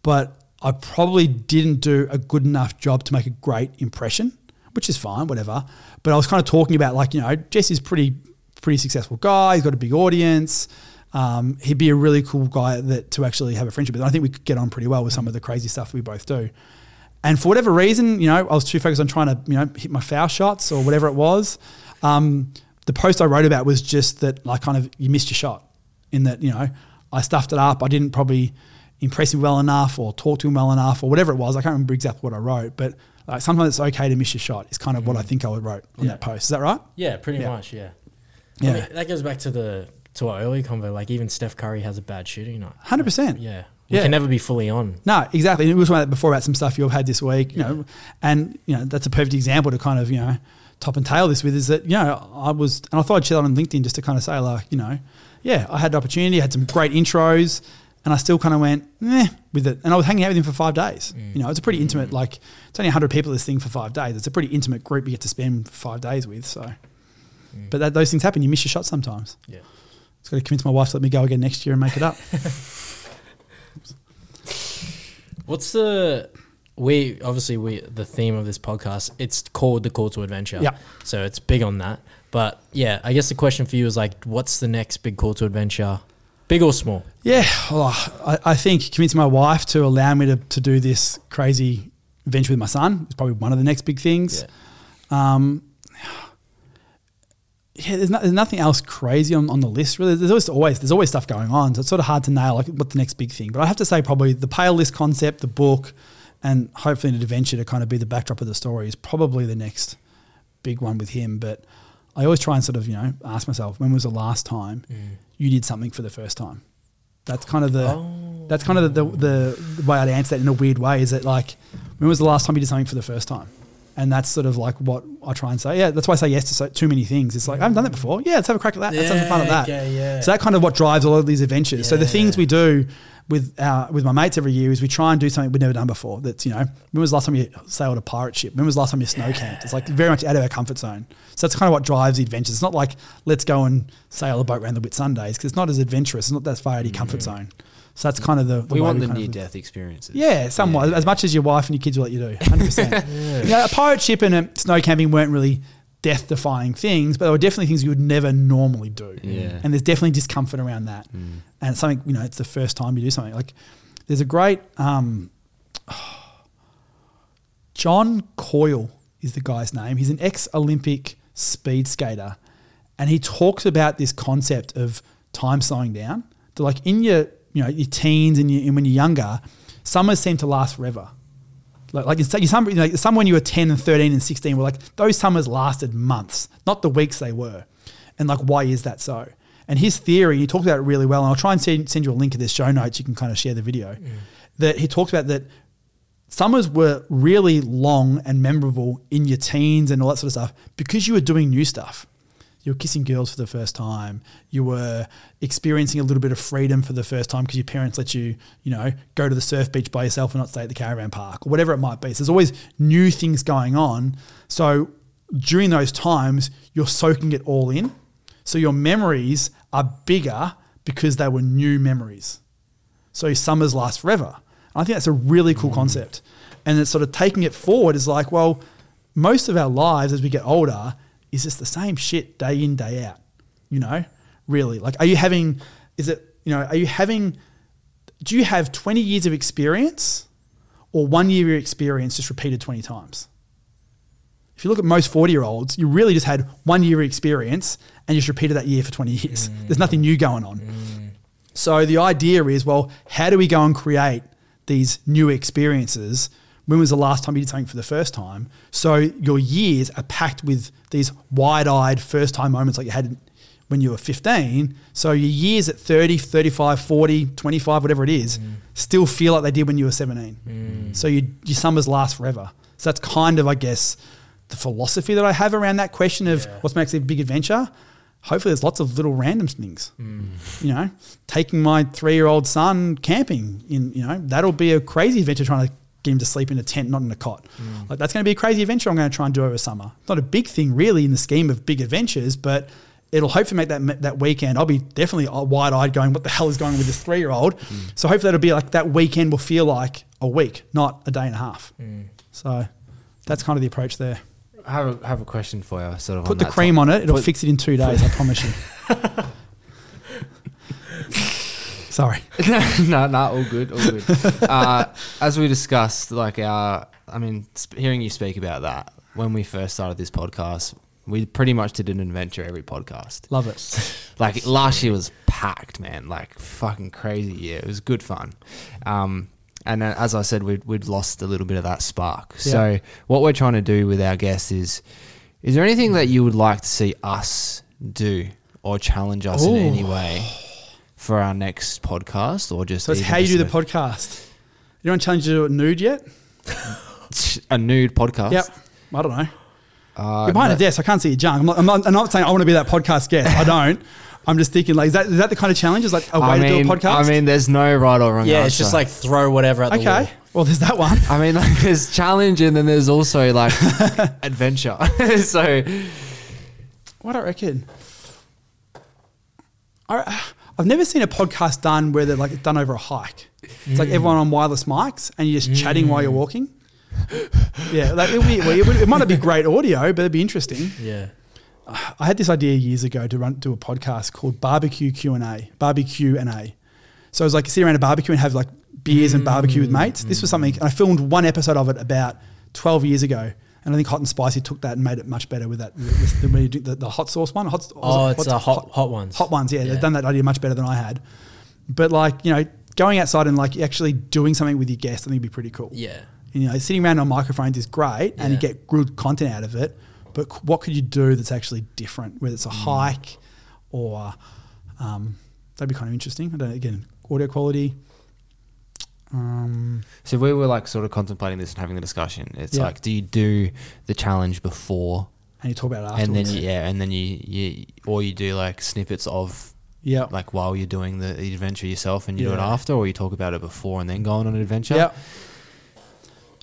But I probably didn't do a good enough job to make a great impression, which is fine, whatever. But I was kind of talking about like you know Jesse's pretty pretty successful guy. He's got a big audience. Um, he'd be a really cool guy that to actually have a friendship with. And I think we could get on pretty well with some of the crazy stuff we both do. And for whatever reason, you know, I was too focused on trying to, you know, hit my foul shots or whatever it was. Um, the post I wrote about was just that, like, kind of, you missed your shot in that, you know, I stuffed it up. I didn't probably impress him well enough or talk to him well enough or whatever it was. I can't remember exactly what I wrote, but like, sometimes it's okay to miss your shot, is kind of what I mm. think I would wrote on Yeah. that post. Is that right? Yeah, pretty Yeah. much. Yeah. Yeah. I mean, that goes back to the to our earlier convo, like even Steph Curry has a bad shooting night. Hundred percent. Yeah, we Yeah. can never be fully on. No, exactly. And we were talking about before about some stuff you've had this week, you know, and you know that's a perfect example to kind of you know top and tail this with is that you know I was and I thought I'd share that on LinkedIn just to kind of say like you know yeah I had the opportunity, I had some great intros, and I still kind of went eh with it, and I was hanging out with him for five days. You know, it's a pretty intimate like it's only hundred people this thing for five days. It's a pretty intimate group you get to spend five days with. So, but that, those things happen. You miss your shot sometimes. Yeah. Just got to convince my wife to let me go again next year and make it up. [laughs] What's the we obviously we the theme of this podcast? It's called the call to adventure. Yeah. So it's big on that. But yeah, I guess the question for you is like, what's the next big call to adventure, big or small? Yeah, well, I, I think convincing my wife to allow me to, to do this crazy venture with my son is probably one of the next big things. Um, yeah, there's, no, there's nothing else crazy on, on the list really. There's always, always there's always stuff going on, so it's sort of hard to nail like what the next big thing. But I have to say probably the pale list concept, the book, and hopefully an adventure to kind of be the backdrop of the story is probably the next big one with him. But I always try and sort of you know ask myself when was the last time mm. you did something for the first time. That's kind of the oh. that's kind of the, the, the way I'd answer that in a weird way. Is that like when was the last time you did something for the first time? And that's sort of like what I try and say. Yeah, that's why I say yes to so, too many things. It's like I haven't done that mm. before. Yeah, let's have a crack at that. let's have some fun at that. okay, yeah. So that kind of what drives all of these adventures. So the things Yeah. we do with our with my mates every year is we try and do something we've never done before. That's you know when was the last time you sailed a pirate ship? When was the last time you snow camped? It's like very much out of our comfort zone. So that's kind of what drives the adventures. It's not like let's go and sail a boat around the Whitsundays because it's not as adventurous. It's not that far out of your comfort mm. zone. So that's kind of the, the We want the near death experiences. yeah, somewhat. As much as your wife and your kids will let you do, hundred percent. [laughs] Yeah, a pirate ship and a snow camping weren't really death-defying things, but they were definitely things you would never normally do. Yeah. And there's definitely discomfort around that. And it's something you know, it's the first time you do something. Like, there's a great um, [sighs] John Coyle is the guy's name. He's an ex-Olympic speed skater, and he talks about this concept of time slowing down. That like in your you know your teens and, you, and when you're younger, summers seem to last forever. Like, like, you some, like some when you were 10 and 13 and 16 were like, those summers lasted months, not the weeks they were. And like, why is that so? And his theory, he talked about it really well. And I'll try and send, send you a link of this show notes. You can kind of share the video. That he talks about that summers were really long and memorable in your teens and all that sort of stuff because you were doing new stuff. You were kissing girls for the first time. You were experiencing a little bit of freedom for the first time because your parents let you, you know, go to the surf beach by yourself and not stay at the caravan park or whatever it might be. So there's always new things going on. So during those times, you're soaking it all in. So your memories are bigger because they were new memories. So summers last forever. And I think that's a really cool mm. concept. And it's sort of taking it forward is like, well, most of our lives as we get older is just the same shit day in, day out. You know, really. Like, are you having, is it, you know, are you having, do you have 20 years of experience or one year of experience just repeated 20 times? If you look at most 40 year olds, you really just had one year of experience and just repeated that year for 20 years. Mm. There's nothing new going on. Mm. So the idea is, well, how do we go and create these new experiences? When was the last time you did something for the first time? So your years are packed with these wide-eyed first-time moments like you had when you were 15. So your years at 30, 35, 40, 25, whatever it is, mm. still feel like they did when you were 17. Mm. So you, your summers last forever. So that's kind of, I guess, the philosophy that I have around that question of what makes a big adventure. Hopefully, there's lots of little random things. Mm. You know, taking my three-year-old son camping in, you know, that'll be a crazy adventure trying to get him to sleep in a tent, not in a cot. Mm. Like that's going to be a crazy adventure I'm going to try and do over summer. Not a big thing really in the scheme of big adventures, but it'll hopefully make that that weekend. I'll be definitely uh, wide-eyed, going, "What the hell is going on with this three-year-old?" Mm. So hopefully that'll be like that weekend will feel like a week, not a day and a half. Mm. So that's kind of the approach there. I have a, have a question for you. Sort of Put the cream top- on it; it'll put- fix it in two days. I promise you. [laughs] Sorry. [laughs] no, no, all good, all good. [laughs] uh, as we discussed, like our, I mean, sp- hearing you speak about that when we first started this podcast, we pretty much did an adventure every podcast. Love it. [laughs] Like last year was packed, man. Like fucking crazy year. It was good fun. Um, and uh, as I said, we'd, we'd lost a little bit of that spark. So what we're trying to do with our guests is, is there anything that you would like to see us do or challenge us in any way for our next podcast, or just So it's how you do the podcast. You don't challenge to do it nude yet? [laughs] a nude podcast? Yep. I don't know. Uh, You're behind no- a desk. I can't see your junk. I'm not, I'm not, I'm not saying I want to be that podcast guest. I don't. [laughs] I'm just thinking like, is that, is that the kind of challenge? Is like a way I to do a podcast? I mean, there's no right or wrong. Yeah, answer. it's just like throw whatever at the okay. wall. Well, there's that one. I mean, like there's challenge and then there's also like [laughs] adventure. so What I reckon. I, I've never seen a podcast done where they're like it's done over a hike. It's like everyone on wireless mics and you're just chatting while you're walking. Yeah, like it, would be, well, it, would, it might not be great audio, but it'd be interesting. Yeah. I had this idea years ago to run do a podcast called Barbecue Q and A, Barbecue and A. So it was like sit around a barbecue and have like beers and barbecue with mm. mates. This was something, and I filmed one episode of it about twelve years ago, and I think Hot and Spicy took that and made it much better with that the, the, the, the hot sauce one. Hot, Oh, was it- it's a hot, hot ones. hot ones. Yeah, Yeah. they've done that idea much better than I had. But like you know, going outside and like actually doing something with your guests, I think would be pretty cool. Yeah. You know, sitting around on microphones is great and you get good content out of it. But what could you do that's actually different? Whether it's a hike or um, that'd be kind of interesting. I don't know, again, audio quality. Um, So we were like sort of contemplating this and having the discussion. It's Yeah. like, do you do the challenge before, and you talk about it and then you, yeah, and then you, you or you do like snippets of yeah, like while you're doing the, adventure yourself, and you do it after, or you talk about it before and then go on an adventure. yeah.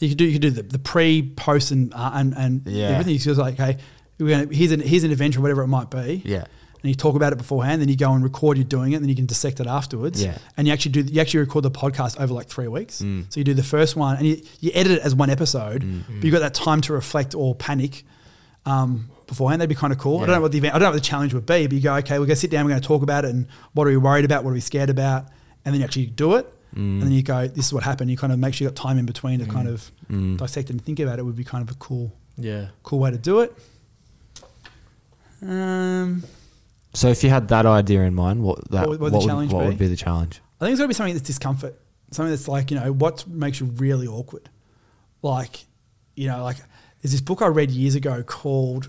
You could do you could do the, the pre, post, and uh, and and Yeah. everything. It's just like, okay, we're gonna, here's an here's an adventure, whatever it might be. yeah, and you talk about it beforehand, then you go and record you doing it, and then you can dissect it afterwards. Yeah. And you actually do you actually record the podcast over like three weeks. Mm. So you do the first one and you, you edit it as one episode, Mm. but you've got that time to reflect or panic um, beforehand. That'd be kind of cool. I don't know what the event, I don't know what the challenge would be, but you go, okay, we're gonna sit down, we're gonna talk about it and what are we worried about, what are we scared about, and then you actually do it. Mm. And then you go, this is what happened. You kind of make sure you got time in between to kind of Mm. dissect it and think about it would be kind of a cool, Yeah. cool way to do it. Um, So if you had that idea in mind, what that What would- what, would what be? would be the challenge? I think it's got to be something that's discomfort. Something that's like, you know, what makes you really awkward. Like, you know, like there's this book I read years ago called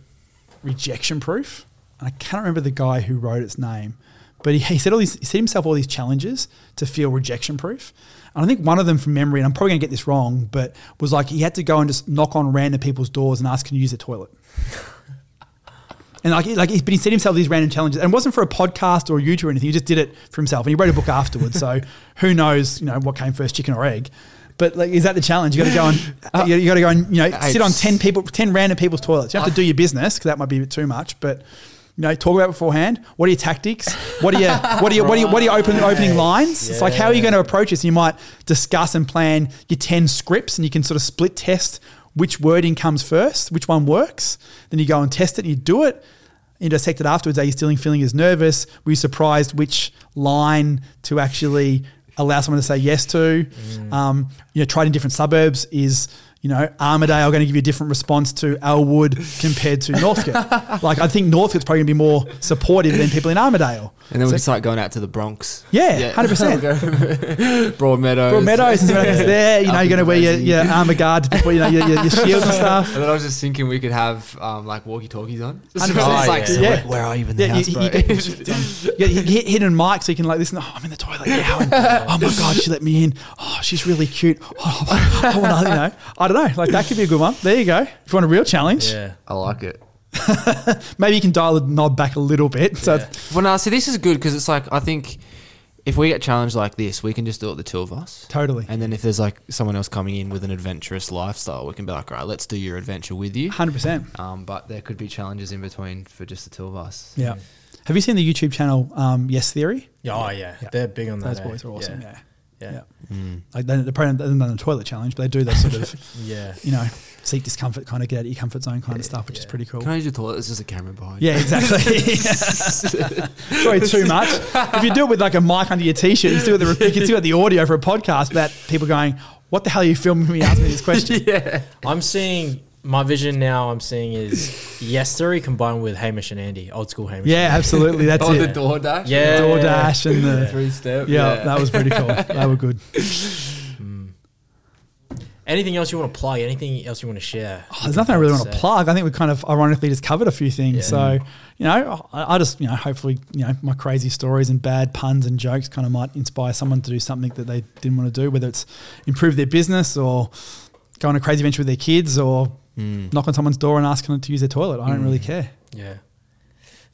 Rejection Proof. And I can't remember the guy who wrote its name, but he, he, set all these, he set himself all these challenges to feel rejection proof. And I think one of them from memory, and I'm probably going to get this wrong, but was like he had to go and just knock on random people's doors and ask, can you use the toilet? And like, like, he- but he set himself these random challenges, and it wasn't for a podcast or a YouTube or anything. He just did it for himself, and he wrote a book afterwards. so [laughs] who knows, you know, what came first, chicken or egg? But like, is that the challenge? You got to go and uh, you got to go and you know sit on ten people, ten random people's toilets. You have to uh. do your business because that might be a bit too much, but. You know, talk about beforehand. What are your tactics? What are your what are your what are your, what are your open opening lines? It's like how are you going to approach this? You might discuss and plan your ten scripts, and you can sort of split test which wording comes first, which one works. Then you go and test it, and you do it. You dissect it afterwards. Are you still feeling as nervous? Were you surprised which line to actually allow someone to say yes to? Um, you know, tried in different suburbs is. You know, Armadale going to give you a different response to Elwood compared to Northcote. [laughs] like, I think Northcote's probably going to be more supportive than people in Armadale. And then we So- can start going out to the Bronx. Yeah, 100%. [laughs] [laughs] Broadmeadows. Broad Meadows and stuff there. You know, you're going to wear your, your armor guard, before, you know, your, your, your shields and [laughs] stuff. And then I was just thinking we could have um, like walkie talkies on. So 100%. it's like, Oh, so yeah. where, where are you in the Yeah, house, you, bro? you, you, you hit hidden mic so you can like listen. Oh, I'm in the toilet now. And, oh my god, she let me in. Oh, she's really cute. Oh, I want to, you know, I don't know. Like that could be a good one. There you go. If you want a real challenge, Yeah. I like it. [laughs] maybe you can dial the knob back a little bit. So Yeah. Well, no, see, this is good because it's like I think if we get challenged like this, we can just do it the two of us. totally, And then if there's like someone else coming in with an adventurous lifestyle, we can be like, all right, let's do your adventure with you. hundred percent. Um, but there could be challenges in between for just the two of us. Yeah. Have you seen the YouTube channel um, Yes Theory? Yeah, Oh yeah. Yeah. They're big on that. Those eh? boys are awesome. Yeah. Yeah. Yeah. Mm. Like they, they're probably they're not on the toilet challenge, but they do that sort of, [laughs] Yeah. you know, seek discomfort, kind of get out of your comfort zone kind of stuff, which is pretty cool. Can I use your toilet? There's just a camera behind. Yeah, exactly. [laughs] [laughs] Sorry, too much. If you do it with like a mic under your t-shirt, you still got the you can still get the audio for a podcast about people going, "What the hell are you filming me asking me this question?" [laughs] yeah. I'm seeing my vision now. I'm seeing is Yes Theory combined with Hamish and Andy, old school Hamish. Yeah, absolutely. That's Oh, it. the door dash. Yeah. DoorDash and the Three step. yeah, that was pretty cool. They were good. Anything else you want to plug? Anything else you want to share? Oh, there's nothing I really want to plug. I think we kind of ironically just covered a few things. Yeah. So, you know, I, I just, you know, hopefully, you know, my crazy stories and bad puns and jokes kind of might inspire someone to do something that they didn't want to do, whether it's improve their business or go on a crazy adventure with their kids or Mm. knock on someone's door and ask them to use their toilet. I don't really care. Yeah.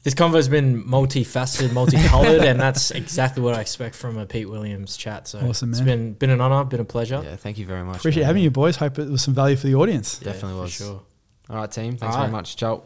This convo's been multifaceted, multicolored, and that's exactly what I expect from a Pete Williams chat. So Awesome, it's man. been been an honor, been a pleasure. Yeah, thank you very much. Appreciate man. having you, boys. Hope it was some value for the audience. Definitely for was. sure. All right, team. Thanks All very right. much. Ciao.